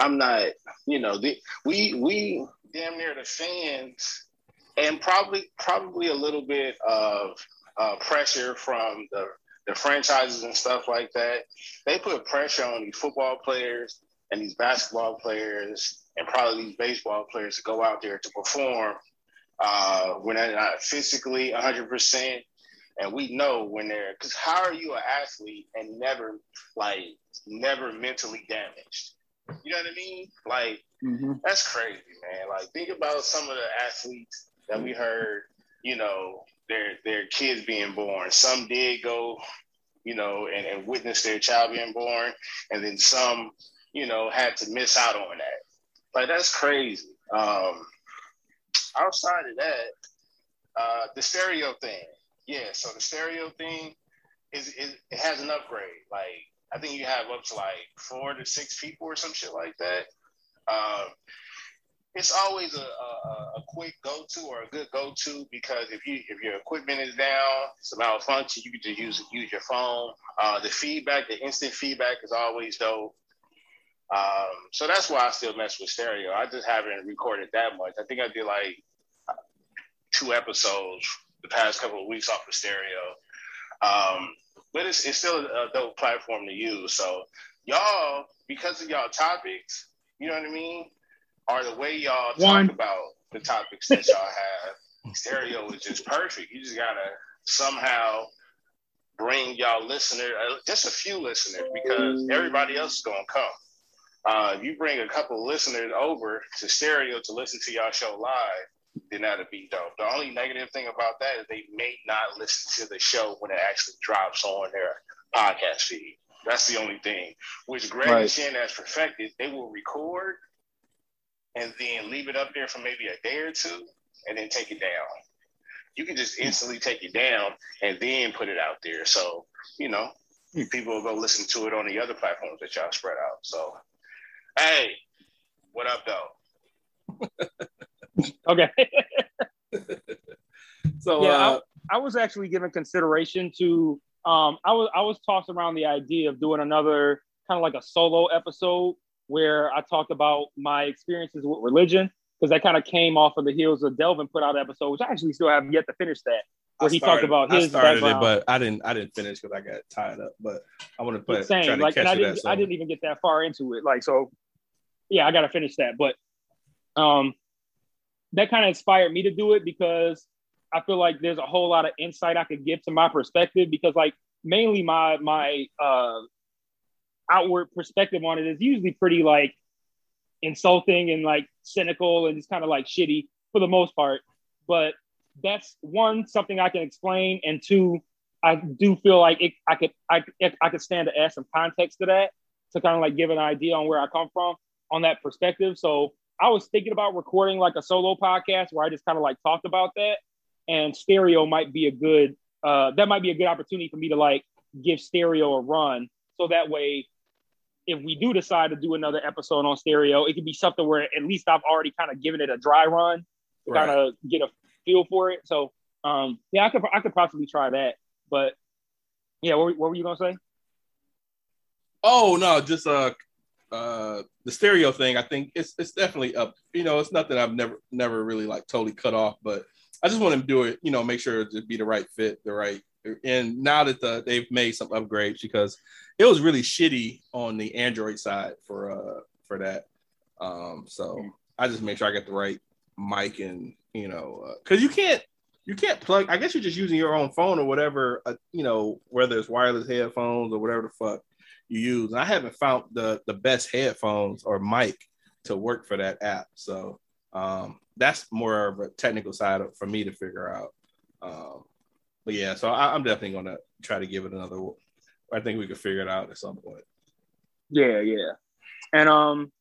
I'm not. You know, the, we we damn near the fans, and probably probably a little bit of uh, pressure from the the franchises and stuff like that. They put pressure on these football players and these basketball players and probably these baseball players to go out there to perform uh, when they're not physically 100%. And we know when they're because how are you an athlete and never like never mentally damaged? You know what I mean? Like Mm-hmm. that's crazy, man. Like think about some of the athletes that we heard, you know, their their kids being born. Some did go, you know, and, and witness their child being born, and then some, you know, had to miss out on that. Like that's crazy. Um outside of that, uh the stereo thing. Yeah, so the stereo thing is, is it has an upgrade. Like I think you have up to like four to six people or some shit like that. Um, it's always a, a, a quick go to or a good go to because if you if your equipment is down, it's a malfunction, you can just use use your phone. Uh, the feedback, the instant feedback is always dope. Um, so that's why I still mess with stereo. I just haven't recorded that much. I think I did like two episodes the past couple of weeks off of stereo. Um, but it's, it's still a dope platform to use. So y'all, because of y'all topics, you know what I mean? are the way y'all One. talk about the topics that y'all have, stereo is just perfect. You just gotta somehow bring y'all listeners, uh, just a few listeners, because everybody else is gonna come. Uh, you bring a couple listeners over to stereo to listen to y'all show live, then that'd be dope. The only negative thing about that is they may not listen to the show when it actually drops on their podcast feed. That's the only thing. Which Greg Right. and Shannon has perfected. They will record and then leave it up there for maybe a day or two and then take it down. You can just instantly take it down and then put it out there. So, you know, hmm. people will go listen to it on the other platforms that y'all spread out. So, hey, what up, though? Okay. So Yeah, uh, I was actually given consideration to um I was I was tossed around the idea of doing another kind of like a solo episode where I talked about my experiences with religion because that kind of came off of the heels of Delvin put out episode, which I actually still have yet to finish that. I Where he talked started- about I his started background. it, but I didn't. I didn't finish because I got tied up. But I want to put try Same, to like, catch and I didn't, at I didn't even get that far into it. Like, so, yeah, I got to finish that. But um, that kind of inspired me to do it because I feel like there's a whole lot of insight I could give to my perspective because, like, mainly my my uh, outward perspective on it is usually pretty like insulting and like cynical and just kind of like shitty for the most part. But that's one something I can explain, and two, I do feel like it, I could I, I could stand to add some context to that to kind of like give an idea on where I come from on that perspective. So I was thinking about recording like a solo podcast where I just kind of like talked about that, and stereo might be a good uh, that might be a good opportunity for me to like give stereo a run. So that way, if we do decide to do another episode on stereo, it could be something where at least I've already kind of given it a dry run to Right. kind of get a feel for it. So um, yeah, I could I could possibly try that. But yeah, what, what were you gonna say? Oh no, just uh, uh, the stereo thing. I think it's it's definitely up. You know, it's nothing I've never never really like totally cut off, but I just want to do it. You know, make sure to be the right fit, the right. And now that the, they've made some upgrades because it was really shitty on the Android side for uh for that. Um, so I just make sure I get the right mic and you know because you can't you can't plug. I guess you're just using your own phone or whatever. Uh, you know, whether it's wireless headphones or whatever the fuck you use. And I haven't found the the best headphones or mic to work for that app. So um, that's more of a technical side for me to figure out. Um, but yeah, so I, I'm definitely gonna try to give it another. I think we could figure it out at some point. Yeah, yeah. And um,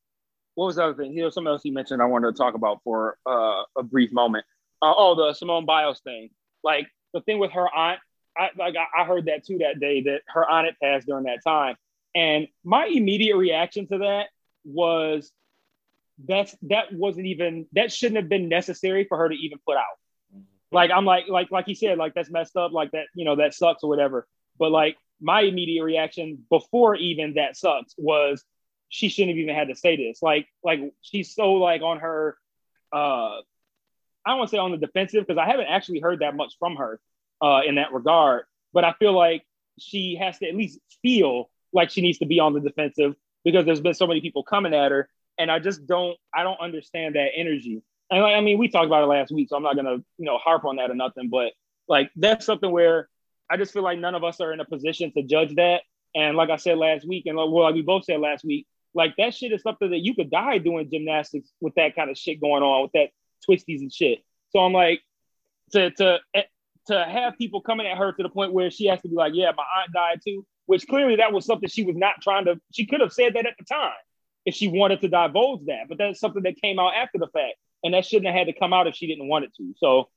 what was the other thing? Here's something else you mentioned I wanted to talk about for uh, a brief moment. Uh, oh, the Simone Biles thing. Like the thing with her aunt. I like I I heard that too that day that her aunt had passed during that time, and my immediate reaction to that was that's that wasn't even that shouldn't have been necessary for her to even put out. Like I'm like like like he said like that's messed up like that you know that sucks or whatever. But like my immediate reaction before even that sucks was she shouldn't have even had to say this. Like like she's so like on her uh I don't want to say on the defensive because I haven't actually heard that much from her uh in that regard. But I feel like she has to at least feel like she needs to be on the defensive because there's been so many people coming at her. And I just don't I don't understand that energy. And like, I mean, we talked about it last week, so I'm not gonna, you know, harp on that or nothing. But like that's something where I just feel like none of us are in a position to judge that. And like I said last week, and well, like we both said last week, like that shit is something that you could die doing gymnastics with that kind of shit going on with that twisties and shit. So I'm like, to to eh, to have people coming at her to the point where she has to be like, yeah, my aunt died too, which clearly that was something she was not trying to. She could have said that at the time if she wanted to divulge that, but that's something that came out after the fact, and that shouldn't have had to come out if she didn't want it to. So,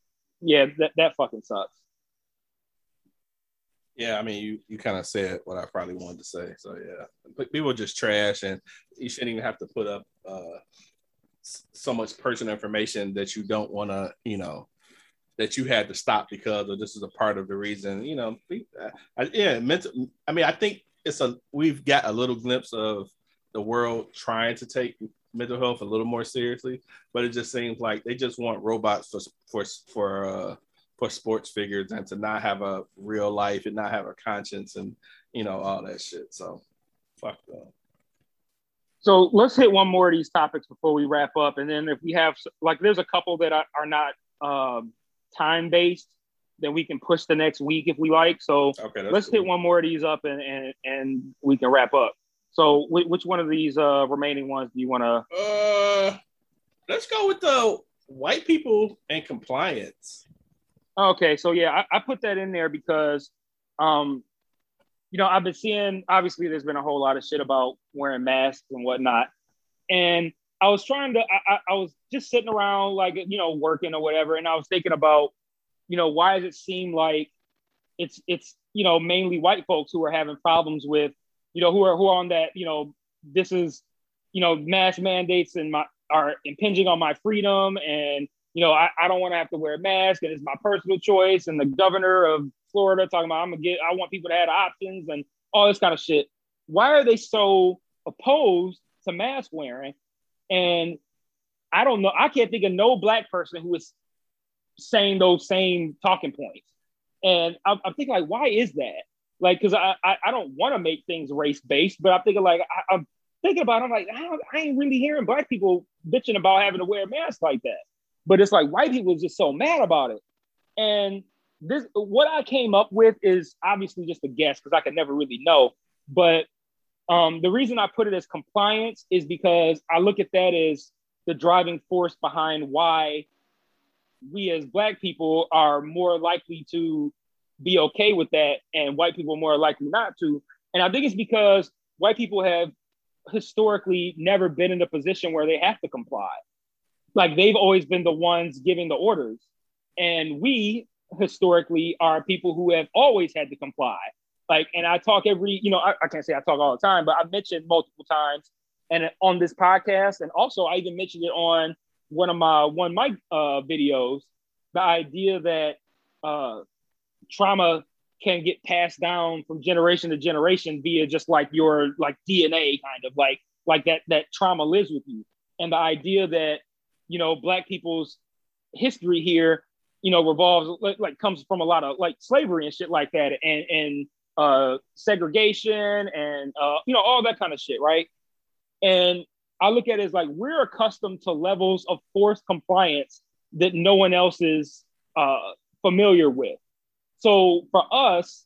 yeah, that that fucking sucks. Yeah, I mean, you you kind of said what I probably wanted to say. So yeah, people just trash, and you shouldn't even have to put up uh, so much personal information that you don't want to, you know, that you had to stop because of this is a part of the reason. You know, I, yeah, mental. I mean, I think it's a we've got a little glimpse of the world trying to take mental health a little more seriously, but it just seems like they just want robots for for for uh, for sports figures and to not have a real life and not have a conscience and you know all that shit. So fuck them. So let's hit one more of these topics before we wrap up, and then if we have like, there's a couple that are, are not um, time based, then we can push the next week if we like. So okay, let's cool. hit one more of these up, and and and we can wrap up. So which one of these uh, remaining ones do you want to? Uh, let's go with the white people and compliance. Okay, so yeah, I, I put that in there because, um, you know, I've been seeing. Obviously, there's been a whole lot of shit about wearing masks and whatnot, and I was trying to. I, I was just sitting around, like you know, working or whatever, and I was thinking about, you know, why does it seem like it's it's you know mainly white folks who are having problems with, you know, who are who are on that, you know, this is, you know, mask mandates and my are impinging on my freedom and you know, I, I don't want to have to wear a mask and it's my personal choice. And the governor of Florida talking about I'm gonna get I want people to have options and all this kind of shit. Why are they so opposed to mask wearing? And I don't know. I can't think of no black person who is saying those same talking points. And I'm, I'm thinking like, why is that? Like, because I, I, I don't want to make things race based, but I'm thinking like I, am thinking about. It, I'm like, I, I ain't really hearing black people bitching about having to wear a mask like that. But it's like white people are just so mad about it. And this what I came up with is obviously just a guess because I could never really know. But um, the reason I put it as compliance is because I look at that as the driving force behind why we as black people are more likely to be okay with that and white people more likely not to. And I think it's because white people have historically never been in a position where they have to comply like they've always been the ones giving the orders. And we historically are people who have always had to comply. Like, and I talk every, you know, I, I can't say I talk all the time, but I mentioned multiple times and on this podcast. And also I even mentioned it on one of my one mic uh, videos, the idea that uh, trauma can get passed down from generation to generation via just like your like DNA kind of like like that that trauma lives with you. And the idea that you know, black people's history here, you know, revolves like, like comes from a lot of like slavery and shit like that, and and uh, segregation and uh, you know all that kind of shit, right? And I look at it as like we're accustomed to levels of forced compliance that no one else is uh, familiar with. So for us,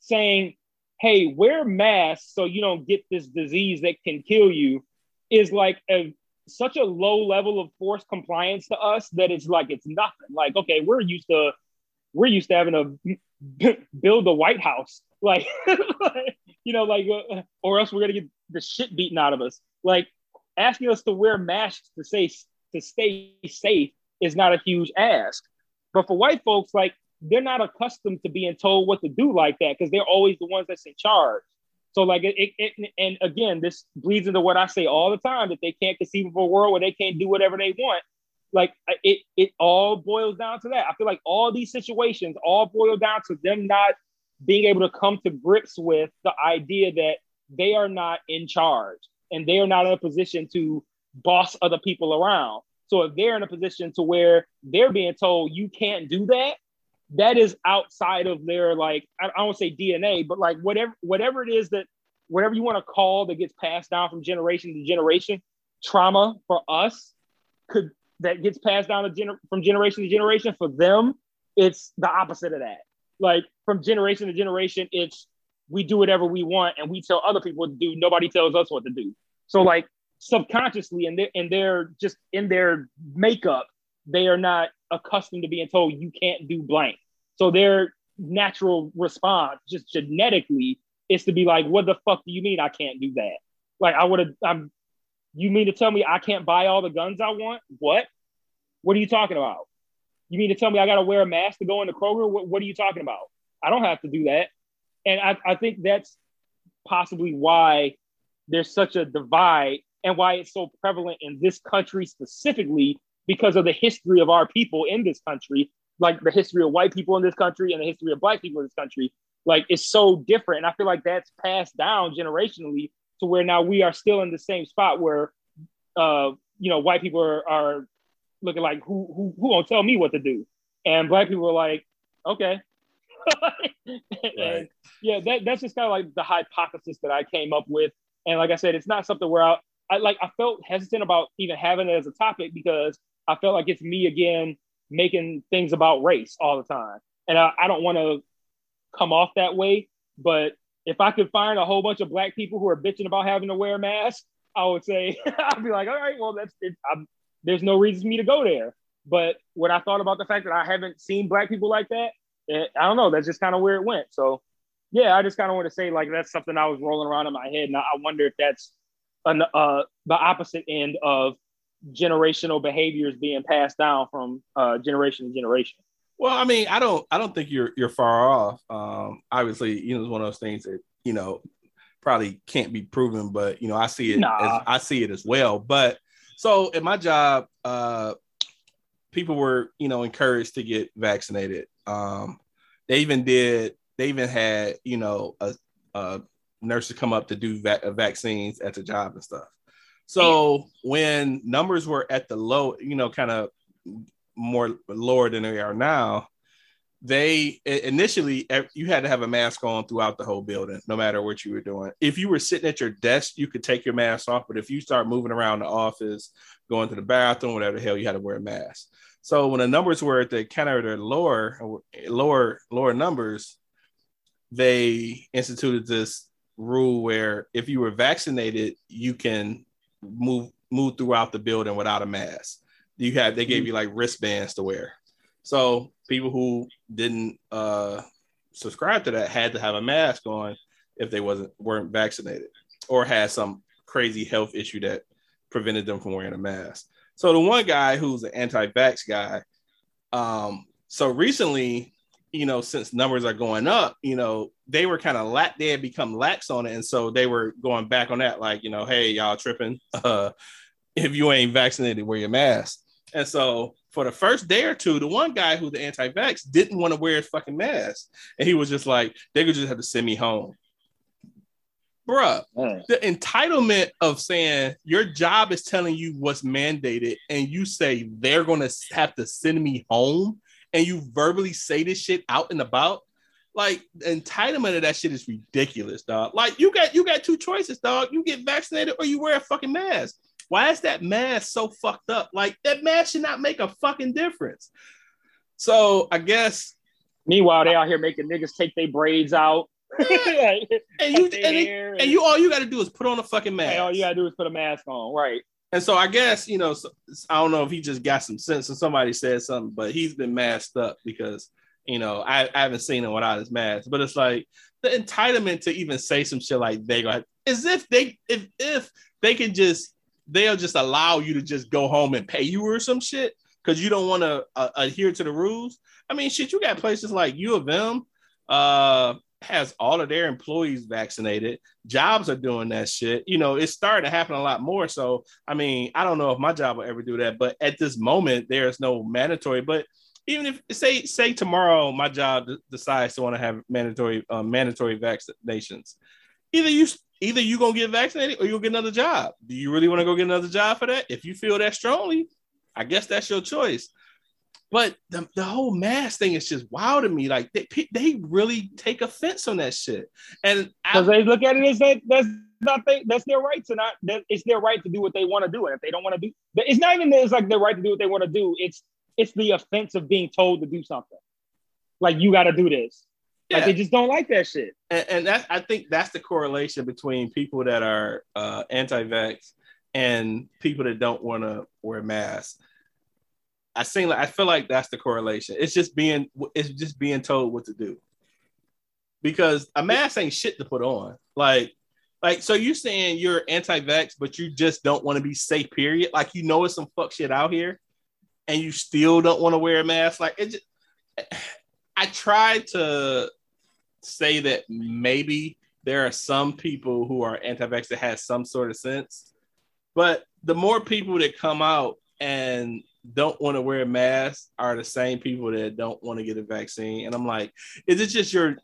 saying, "Hey, wear masks so you don't get this disease that can kill you," is like a such a low level of forced compliance to us that it's like it's nothing. Like, okay, we're used to we're used to having to build the White House, like, you know, like, uh, or else we're gonna get the shit beaten out of us. Like, asking us to wear masks to say to stay safe is not a huge ask. But for white folks, like, they're not accustomed to being told what to do like that because they're always the ones that's in charge. So like it, it, it, and again, this bleeds into what I say all the time that they can't conceive of a world where they can't do whatever they want. Like it, it all boils down to that. I feel like all these situations all boil down to them not being able to come to grips with the idea that they are not in charge and they are not in a position to boss other people around. So if they're in a position to where they're being told you can't do that, that is outside of their like I, don't say DNA, but like whatever whatever it is that whatever you want to call that gets passed down from generation to generation, trauma for us could that gets passed down to gener- from generation to generation for them, it's the opposite of that. like from generation to generation, it's we do whatever we want and we tell other people to do. Nobody tells us what to do. So like subconsciously and they and they're just in their makeup, they are not accustomed to being told you can't do blank. So their natural response, just genetically, is to be like, "What the fuck do you mean I can't do that?" Like I would have. I'm. You mean to tell me I can't buy all the guns I want? What? What are you talking about? You mean to tell me I got to wear a mask to go into Kroger? What, what are you talking about? I don't have to do that. And I, I think that's possibly why there's such a divide and why it's so prevalent in this country specifically because of the history of our people in this country, like the history of white people in this country and the history of black people in this country. Like it's so different. And I feel like that's passed down generationally to where now we are still in the same spot where uh, you know, white people are, are looking like who who who gonna tell me what to do? And black people are like, okay. and yeah, that, that's just kind of like the hypothesis that I came up with. And like I said, it's not something where I, I like I felt hesitant about even having it as a topic because I felt like it's me again making things about race all the time. And I, I don't want to come off that way. But if I could find a whole bunch of black people who are bitching about having to wear a mask, I would say I'd be like, all right, well, that's it. I'm, there's no reason for me to go there. But when I thought about the fact that I haven't seen black people like that, it, I don't know. That's just kind of where it went. So, yeah, I just kind of want to say like that's something I was rolling around in my head, and I, wonder if that's an, uh, the opposite end of generational behaviors being passed down from uh, generation to generation. Well, I mean, I don't, I don't think you're you're far off. Um, obviously, you know, it's one of those things that you know probably can't be proven, but you know, I see it, Nah. as, I see it as well. But so at my job, uh, people were you know encouraged to get vaccinated. Um, they even did, they even had you know a, a nurse to come up to do va- vaccines at the job and stuff. So when numbers were at the low, you know, kind of more lower than they are now, they initially you had to have a mask on throughout the whole building, no matter what you were doing. If you were sitting at your desk, you could take your mask off, but if you start moving around the office, going to the bathroom, whatever the hell, you had to wear a mask. So when the numbers were at the kind of the lower, lower, lower numbers, they instituted this rule where if you were vaccinated, you can move move throughout the building without a mask. You had they gave you like wristbands to wear. So people who didn't uh, subscribe to that had to have a mask on if they wasn't weren't vaccinated or had some crazy health issue that prevented them from wearing a mask. So the one guy who's an anti-vax guy, um, so recently, you know, since numbers are going up, you know, they were kind of lax, they had become lax on it, and so they were going back on that, like, you know, hey, y'all tripping. Uh, if you ain't vaccinated, wear your mask. And so for the first day or two, the one guy who the anti-vax didn't want to wear his fucking mask, and he was just like, they could just have to send me home. Bruh, the entitlement of saying your job is telling you what's mandated and you say they're going to have to send me home and you verbally say this shit out and about like the entitlement of that shit is ridiculous dog like you got you got two choices dog you get vaccinated or you wear a fucking mask. Why is that mask so fucked up? Like that mask should not make a fucking difference. So i guess Meanwhile, they out here making niggas take their braids out. and you and, and you all you got to do is put on a fucking mask all you gotta do is put a mask on, right? And so I guess, you know, so, I don't know if he just got some sense and somebody said something, but he's been masked up because, you know, I, I haven't seen him without his mask. But it's like the entitlement to even say some shit like they go as if they if if they can just they'll just allow you to just go home and pay you or some shit because you don't want to uh, adhere to the rules. I mean, shit, you got places like U of M uh has all of their employees vaccinated. Jobs are doing that shit. You know, it's starting to happen a lot more. So, I mean, I don't know if my job will ever do that, but at this moment, there is no mandatory. But even if say say tomorrow my job decides to want to have mandatory uh, mandatory vaccinations, either you either you gonna get vaccinated or you'll get another job. Do you really want to go get another job for that? If you feel that strongly, I guess that's your choice. But the, the whole mask thing is just wild to me. Like they they really take offense on that shit. And Because they look at it as that that's not they, that's their right to not that it's their right to do what they want to do. And if they don't want to do it's not even that it's like their right to do what they want to do. It's it's the offense of being told to do something. Like you gotta do this. Yeah. Like they just don't like that shit. and, and that I think that's the correlation between people that are uh, anti-vax and people that don't want to wear masks. I think like I feel like that's the correlation. It's just being it's just being told what to do. Because a mask ain't shit to put on. Like like so you're saying you're anti-vax, but you just don't want to be safe. Period. Like you know it's some fuck shit out here, and you still don't want to wear a mask. Like it. Just, I tried to say that maybe there are some people who are anti-vax that has some sort of sense, but the more people that come out and don't want to wear a mask are the same people that don't want to get a vaccine. And I'm like, is it just your?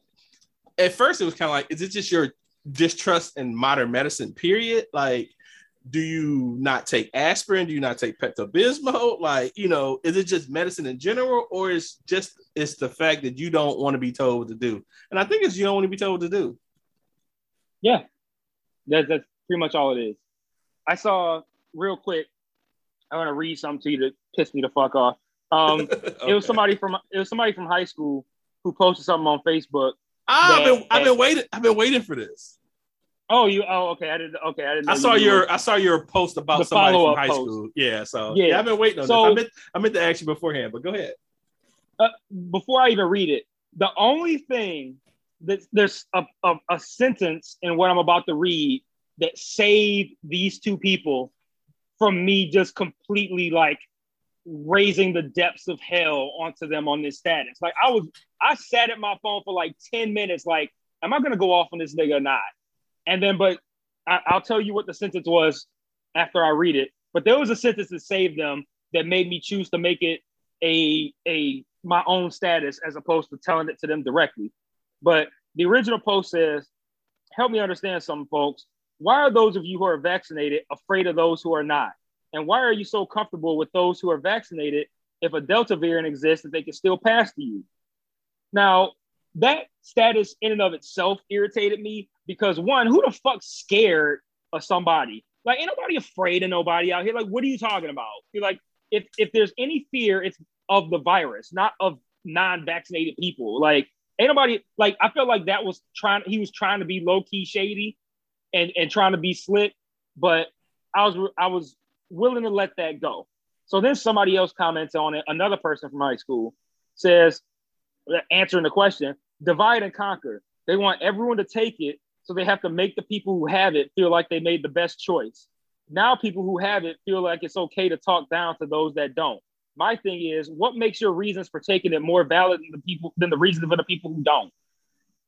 At first, it was kind of like, is it just your distrust in modern medicine? Period. Like, do you not take aspirin? Do you not take Pepto Bismol? Like, you know, is it just medicine in general, or is just it's the fact that you don't want to be told what to do? And I think it's you don't want to be told what to do. Yeah, that's that's pretty much all it is. I saw real quick. I want to read something to you to piss me the fuck off. Um, It was somebody from it was somebody from high school who posted something on Facebook. I've been that- I've been waiting I've been waiting for this. Oh, you oh okay. I didn't okay. I didn't. I saw you your were- I saw your post about somebody from high post. school. Yeah, so Yeah. yeah, I've been waiting on So- this. I meant I meant to ask you beforehand, but go ahead. uh, before I even read it, the only thing that there's a, a, a sentence in what I'm about to read that saved these two people from me just completely like raising the depths of hell onto them on this status. Like I was, I sat at my phone for like 10 minutes, like, am I gonna go off on this nigga or not? And then, but I, I'll tell you what the sentence was after I read it. But there was a sentence that saved them that made me choose to make it a a my own status as opposed to telling it to them directly. But the original post says, "Help me understand something, folks. Why are those of you who are vaccinated afraid of those who are not? And why are you so comfortable with those who are vaccinated if a Delta variant exists that they can still pass to you?" Now, that status in and of itself irritated me because one, who the fuck scared of somebody? Like, ain't nobody afraid of nobody out here. Like, what are you talking about? You're like, if if there's any fear, it's of the virus, not of non-vaccinated people. Like, ain't nobody like I felt like that was trying he was trying to be low-key shady and and trying to be slick, but I was I was willing to let that go. So then somebody else comments on it, another person from high school says, answering the question, divide and conquer. They want everyone to take it, so they have to make the people who have it feel like they made the best choice. Now people who have it feel like it's okay to talk down to those that don't. My thing is, what makes your reasons for taking it more valid than the people than the reasons for the people who don't?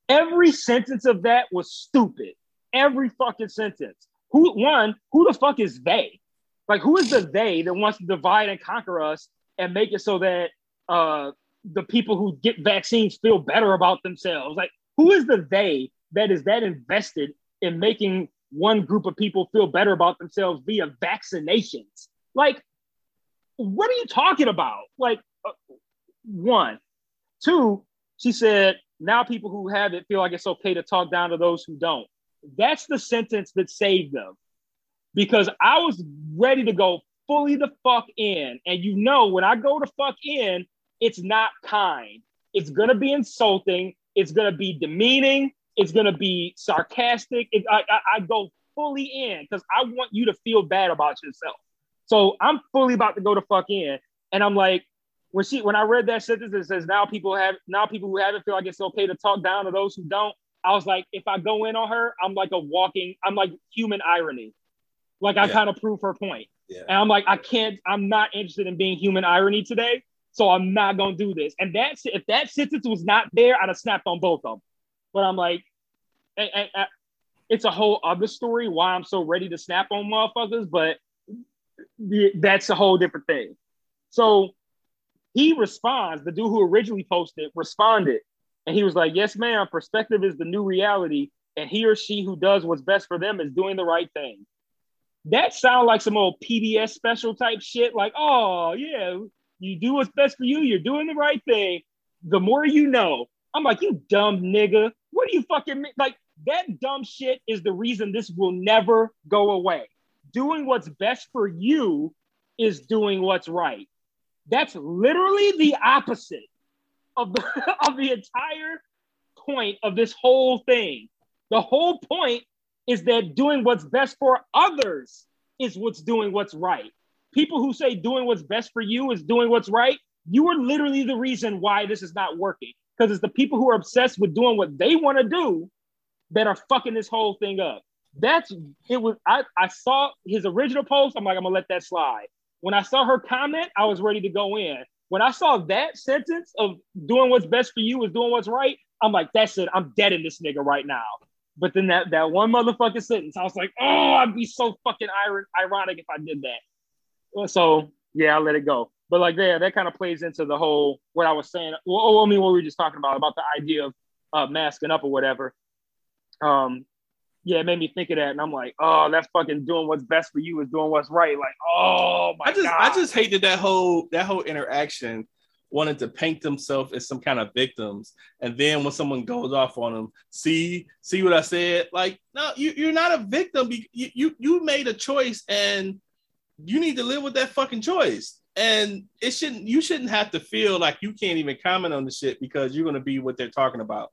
Every sentence of that was stupid. Every fucking sentence. Who one? Who the fuck is they? Like, who is the they that wants to divide and conquer us and make it so that uh, the people who get vaccines feel better about themselves? Like, who is the they that is that invested in making one group of people feel better about themselves via vaccinations? Like, what are you talking about? Like, uh, one, two. She said, now people who have it feel like it's okay to talk down to those who don't. That's the sentence that saved them because I was ready to go fully the fuck in. And you know, when I go to fuck in, it's not kind. It's gonna be insulting. It's gonna be demeaning. It's gonna be sarcastic. It, I, I, I go fully in because I want you to feel bad about yourself. So I'm fully about to go to fuck in, and I'm like, when she when I read that sentence that says now people have now people who have it feel like it's okay to talk down to those who don't. I was like, if I go in on her, I'm like a walking, I'm like human irony. Like I Yeah. kind of prove her point. Yeah. And I'm like, I can't, I'm not interested in being human irony today. So I'm not gonna do this. And that's if that sentence was not there, I'd have snapped on both of them. But I'm like, and, and- and it's a whole other story why I'm so ready to snap on motherfuckers, but that's a whole different thing. So he responds, the dude who originally posted responded, and he was like, Yes, ma'am, perspective is the new reality, and he or she who does what's best for them is doing the right thing. That sounds like some old PBS special type shit, like, oh yeah, you do what's best for you, you're doing the right thing. The more you know. I'm like, you dumb nigga. What do you fucking mean? Like, that dumb shit is the reason this will never go away. Doing what's best for you is doing what's right. That's literally the opposite of the of the entire point of this whole thing. The whole point is that doing what's best for others is what's doing what's right. People who say doing what's best for you is doing what's right, you are literally the reason why this is not working. Because it's the people who are obsessed with doing what they want to do that are fucking this whole thing up. That's it was I, I saw his original post. I'm like, I'm gonna let that slide. When I saw her comment, I was ready to go in. When I saw that sentence of doing what's best for you is doing what's right, I'm like, that's it. I'm dead in this nigga right now. But then that, that one motherfucking sentence, I was like, oh, I'd be so fucking ironic if I did that. So yeah, I let it go. But like there, that kind of plays into the whole what I was saying. Well, I mean, what we were just talking about about the idea of uh, masking up or whatever. Um, yeah, it made me think of that, and I'm like, oh, that's fucking doing what's best for you is doing what's right. Like, oh my I just God. I just hated that whole that whole interaction wanted to paint themselves as some kind of victims and then when someone goes off on them see see what i said like no you, you're not a victim you, you you made a choice and you need to live with that fucking choice and it shouldn't you shouldn't have to feel like you can't even comment on the shit because you're going to be what they're talking about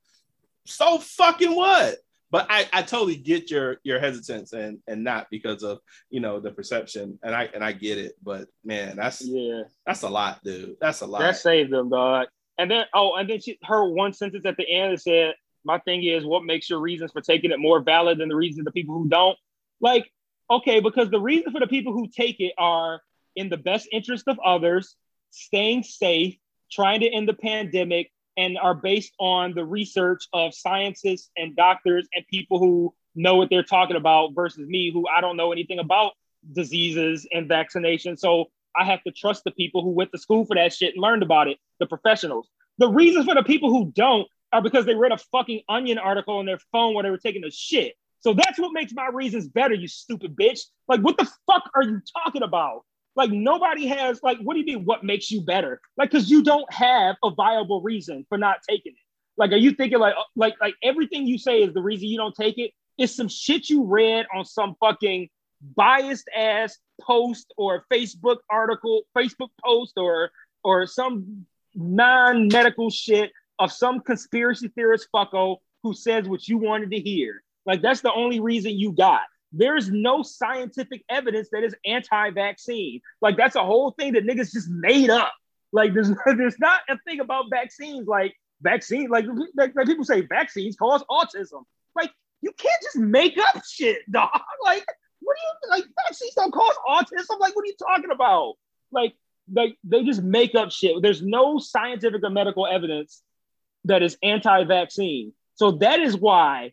so fucking what but I, I totally get your your hesitance and and not because of you know the perception. And I and I get it but man that's yeah. that's a lot dude. That's a lot. That saved them dog. And then oh and then she her one sentence at the end said my thing is what makes your reasons for taking it more valid than the reasons of the people who don't? Like okay because the reason for the people who take it are in the best interest of others staying safe trying to end the pandemic and are based on the research of scientists and doctors and people who know what they're talking about versus me who I don't know anything about diseases and vaccination. So I have to trust the people who went to school for that shit and learned about it, the professionals. The reasons for the people who don't are because they read a fucking onion article on their phone while they were taking a shit. So that's what makes my reasons better, you stupid bitch. Like, what the fuck are you talking about? Like nobody has like, what do you mean? What makes you better? Like, because you don't have a viable reason for not taking it. Like, are you thinking like, uh, like, like everything you say is the reason you don't take it? it? Is some shit you read on some fucking biased ass post or Facebook article, Facebook post, or or some non-medical shit of some conspiracy theorist fucko who says what you wanted to hear. Like that's the only reason you got. There's no scientific evidence that is anti-vaccine. Like that's a whole thing that niggas just made up. Like there's there's not a thing about vaccines. Like vaccine, like, like, like people say vaccines cause autism. Like you can't just make up shit, dog. Like what do you like? Vaccines don't cause autism. Like what are you talking about? Like like they just make up shit. There's no scientific or medical evidence that is anti-vaccine. So that is why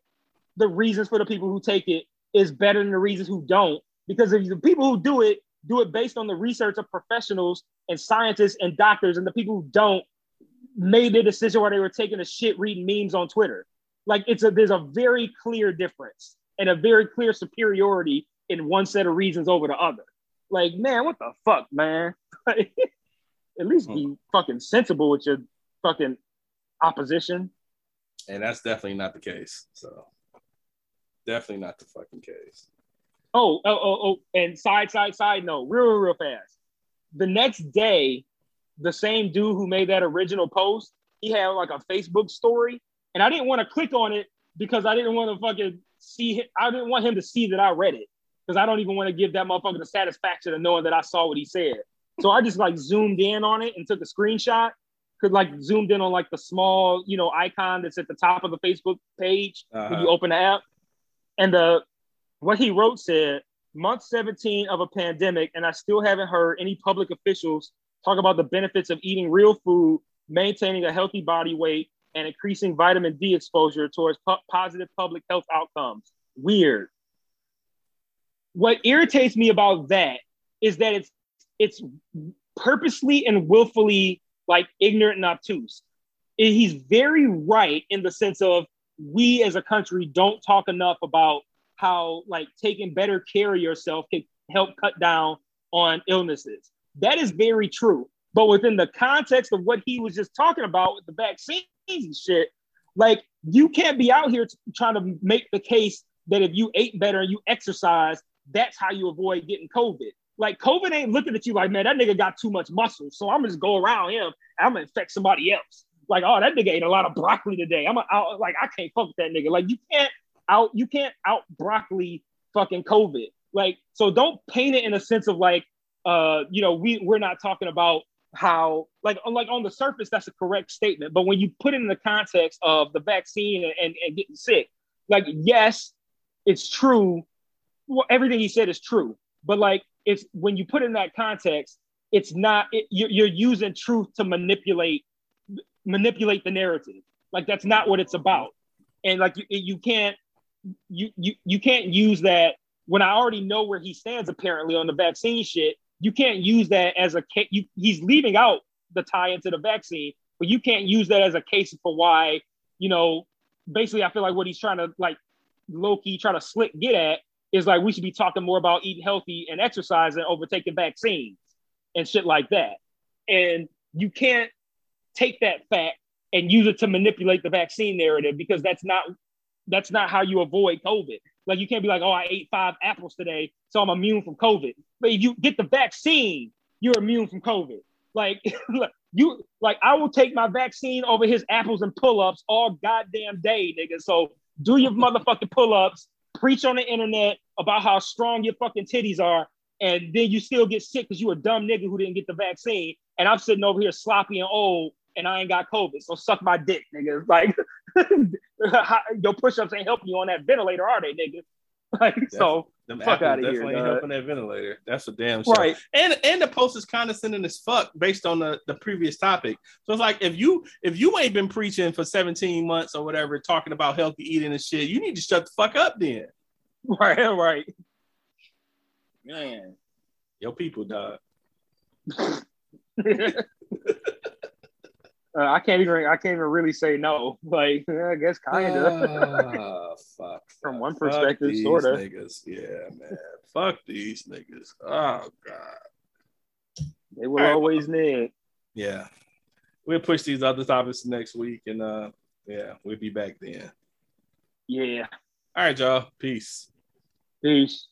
the reasons for the people who take it is better than the reasons who don't. Because if the people who do it do it based on the research of professionals and scientists and doctors, and the people who don't made their decision while they were taking a shit reading memes on Twitter. Like it's a there's a very clear difference and a very clear superiority in one set of reasons over the other. Like, man, what the fuck, man? At least be hmm. fucking sensible with your fucking opposition. and that's definitely not the case so definitely not the fucking case Oh, oh, oh, oh, and side, side, side note, real, real, real fast. The next day, the same dude who made that original post, he had like a Facebook story, and I didn't want to click on it because I didn't want to fucking see. hi- I didn't want him to see that I read it because I don't even want to give that motherfucker the satisfaction of knowing that I saw what he said. So I just like zoomed in on it and took a screenshot. Could like zoomed in on like the small, you know, icon that's at the top of the Facebook page when Uh-huh. you open the app. And the what he wrote said, month 17 of a pandemic, and I still haven't heard any public officials talk about the benefits of eating real food, maintaining a healthy body weight, and increasing vitamin D exposure towards po- positive public health outcomes. Weird. What irritates me about that is that it's it's purposely and willfully like ignorant and obtuse. And He's very right in the sense of we as a country don't talk enough about how like taking better care of yourself can help cut down on illnesses. That is very true. But within the context of what he was just talking about with the vaccines and shit, like you can't be out here t- trying to make the case that if you ate better and you exercise, that's how you avoid getting COVID. Like COVID ain't looking at you like, man, that nigga got too much muscle, so I'm gonna just go around him. I'm gonna infect somebody else. Like, oh, that nigga ate a lot of broccoli today. I'm a, out, like, I can't fuck with that nigga. Like, you can't out, you can't out broccoli fucking COVID. Like, so don't paint it in a sense of like, uh, you know, we we're not talking about how like like on the surface that's a correct statement, but when you put it in the context of the vaccine and, and, and getting sick, like yes, it's true. Well, everything he said is true, but like it's when you put in that context, it's not it, you're, you're using truth to manipulate manipulate the narrative. Like that's not what it's about, and like you, you can't you you you can't use that when I already know where he stands apparently on the vaccine shit. You can't use that as a. You, he's leaving out the tie into the vaccine, but you can't use that as a case for why you know. Basically, I feel like what he's trying to like low key try to slick get at is like we should be talking more about eating healthy and exercising over taking vaccines and shit like that. And you can't take that fact and use it to manipulate the vaccine narrative because that's not that's not how you avoid COVID. Like you can't be like, oh, I ate five apples today, so I'm immune from COVID. But if you get the vaccine, you're immune from COVID. Like you like I will take my vaccine over his apples and pull-ups all goddamn day, nigga. So do your motherfucking pull-ups, preach on the internet about how strong your fucking titties are, and then you still get sick because you a dumb nigga who didn't get the vaccine. And I'm sitting over here sloppy and old and I ain't got COVID. So suck my dick, nigga. Like your push-ups ain't helping you on that ventilator, are they, nigga? Like That's, so them fuck out of here. Definitely ain't helping that ventilator. That's a damn shame. Right. And and the post is condescending as fuck based on the, the previous topic. So it's like if you if you ain't been preaching for 17 months or whatever, talking about healthy eating and shit, you need to shut the fuck up then. Right, right. Man. Your people, dog. Uh, I can't even I can't even really say no. Like I guess kind of. Uh, fuck. From one perspective, sort of. Niggas. Yeah, man. fuck these niggas. Oh god. They will always need. Yeah. We'll push these other topics next week, and uh, yeah, we'll be back then. Yeah. All right, y'all. Peace. Peace.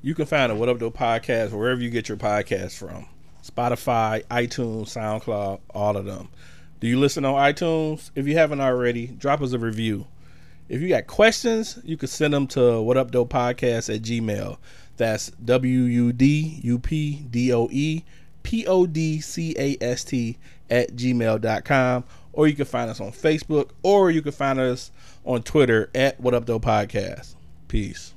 You can find a What Up Though podcast wherever you get your podcast from. Spotify, iTunes, SoundCloud, all of them. Do you listen on iTunes? If you haven't already, drop us a review. If you got questions, you can send them to what up podcast at gmail. That's W U D U P D O E P O D C A S T at gmail.com. Or you can find us on Facebook or you can find us on Twitter at what up podcast. Peace.